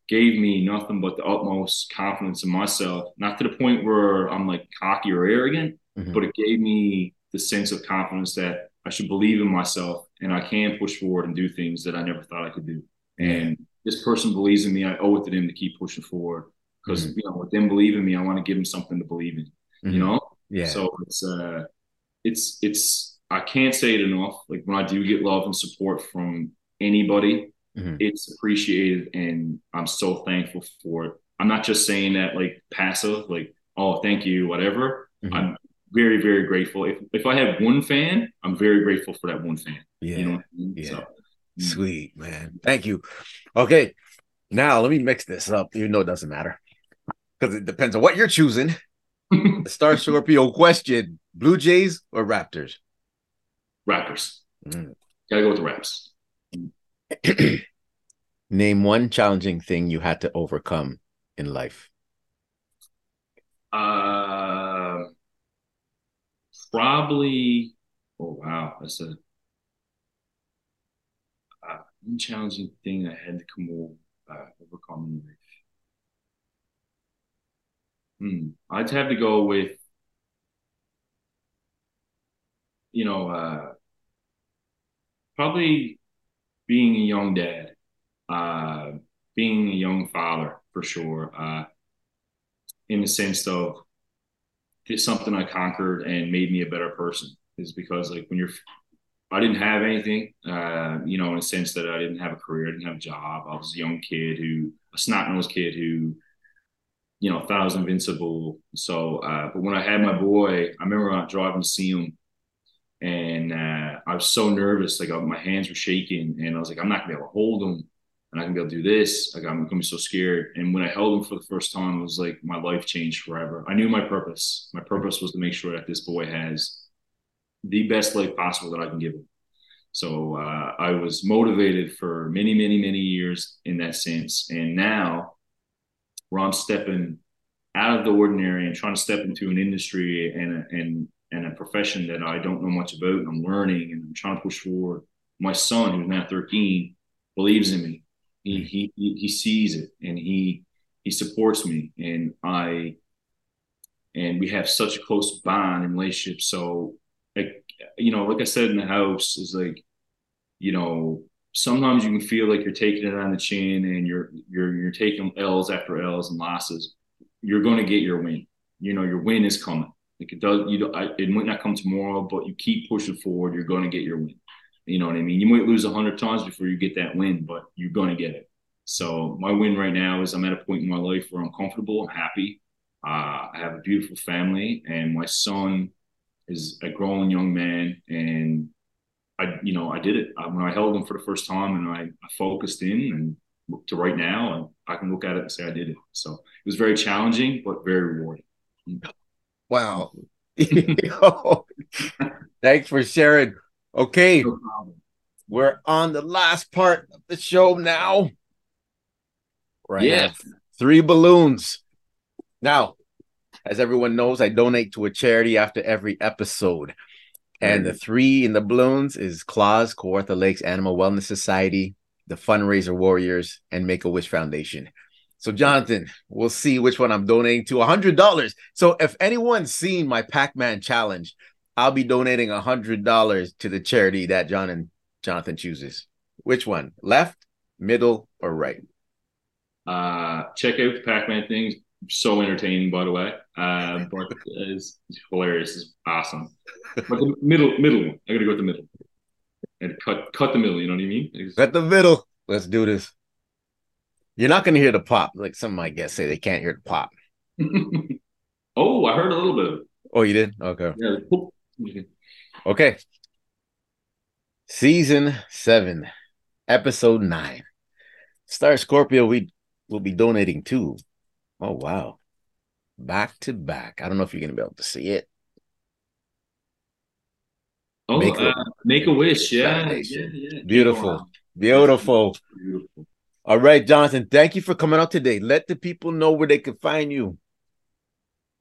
gave me nothing but the utmost confidence in myself. Not to the point where I'm like cocky or arrogant, mm-hmm. but it gave me the sense of confidence that I should believe in myself and I can push forward and do things that I never thought I could do. And this person believes in me. I owe it to them to keep pushing forward because mm-hmm. you know with them believing me, I want to give them something to believe in. Mm-hmm. You know, yeah. So it's uh, it's it's I can't say it enough. Like when I do get love and support from anybody, mm-hmm. it's appreciated, and I'm so thankful for it. I'm not just saying that like passive, like oh thank you, whatever. Mm-hmm. I'm very, very grateful. If if I have one fan, I'm very grateful for that one fan. Yeah. You know I mean? Yeah. So, mm. Sweet, man. Thank you. Okay. Now let me mix this up, even though it doesn't matter. Because it depends on what you're choosing. the Star Scorpio question: Blue Jays or Raptors? Raptors. Mm. Gotta go with the Raps. Name one challenging thing you had to overcome in life. Uh probably. Oh wow, that's a uh, challenging thing I had to come over, uh, overcome. In life. Hmm. I'd have to go with, you know, uh, probably being a young dad, uh, being a young father for sure. Uh, in the sense of it's something I conquered and made me a better person is because like when you're I didn't have anything, uh, you know, in a sense that I didn't have a career, I didn't have a job. I was a young kid who, a snot nosed kid who, you know, thought I was invincible. So, uh, but when I had my boy, I remember driving to see him and uh, I was so nervous. Like my hands were shaking and I was like, I'm not gonna be able to hold him and I can be able to do this. Like I'm gonna be so scared. And when I held him for the first time, it was like my life changed forever. I knew my purpose. My purpose was to make sure that this boy has the best life possible that I can give him. So uh, I was motivated for many, many, many years in that sense. And now where I'm stepping out of the ordinary and trying to step into an industry and and and a profession that I don't know much about and I'm learning and I'm trying to push forward. My son, who's now 13, believes in me. He he he sees it and he he supports me and I and we have such a close bond and relationship. So like you know, like I said in the house, is like, you know, sometimes you can feel like you're taking it on the chin and you're you're you're taking L's after L's and losses. You're going to get your win. You know, your win is coming. Like it does, you know, it might not come tomorrow, but you keep pushing forward. You're going to get your win. You know what I mean? You might lose a hundred times before you get that win, but you're going to get it. So my win right now is I'm at a point in my life where I'm comfortable, I'm happy. Uh, I have a beautiful family, and my son is a grown young man, and I, you know, I did it I, when I held him for the first time, and I, I focused in, and to right now, and I can look at it and say I did it. So it was very challenging, but very rewarding. Wow. Thanks for sharing. Okay. No We're on the last part of the show now. Right. Yeah. Three balloons. Now, as everyone knows, I donate to a charity after every episode. And the three in the balloons is Claws, Kawartha Lakes Animal Wellness Society, the Fundraiser Warriors, and Make a Wish Foundation. So, Jonathan, we'll see which one I'm donating to. $100. So, if anyone's seen my Pac Man challenge, I'll be donating $100 to the charity that John and Jonathan chooses. Which one? Left, middle, or right? Uh, check out the Pac Man things so entertaining, by the way. Uh, but it's hilarious. It's awesome. But the middle, middle one. I gotta go with the middle. And cut, cut the middle. You know what I mean? It's, cut the middle. Let's do this. You're not gonna hear the pop, like some of my guests say they can't hear the pop. oh, I heard a little bit. Oh, you did? Okay. Yeah. Okay. Season seven, episode nine. Star Scorpio, we will be donating to Oh wow. Back to back. I don't know if you're gonna be able to see it. Oh, make a, uh, make a wish. Yeah. yeah, yeah. Beautiful. Beautiful. Beautiful. All right, Jonathan. Thank you for coming out today. Let the people know where they can find you.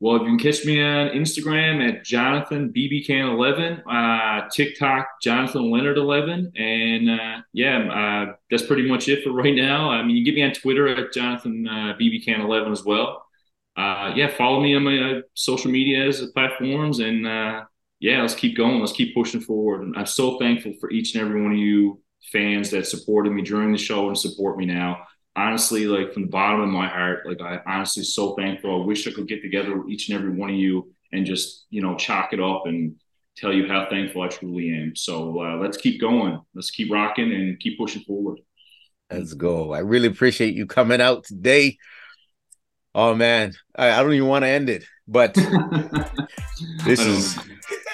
Well, you can catch me on Instagram at Jonathan BBCan11, uh, TikTok Jonathan Leonard 11, and uh, yeah, uh, that's pretty much it for right now. I mean, you can get me on Twitter at Jonathan uh, BBCan11 as well. Uh, yeah, follow me on my uh, social media platforms, and uh, yeah, let's keep going. Let's keep pushing forward. And I'm so thankful for each and every one of you fans that supported me during the show and support me now honestly, like from the bottom of my heart, like I honestly so thankful. I wish I could get together with each and every one of you and just, you know, chalk it up and tell you how thankful I truly am. So uh, let's keep going. Let's keep rocking and keep pushing forward. Let's go. I really appreciate you coming out today. Oh man, I, I don't even want to end it, but this is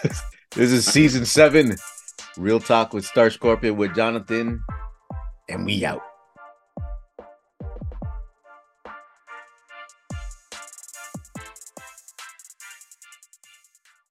this is season seven. Real talk with Star Scorpio with Jonathan, and we out.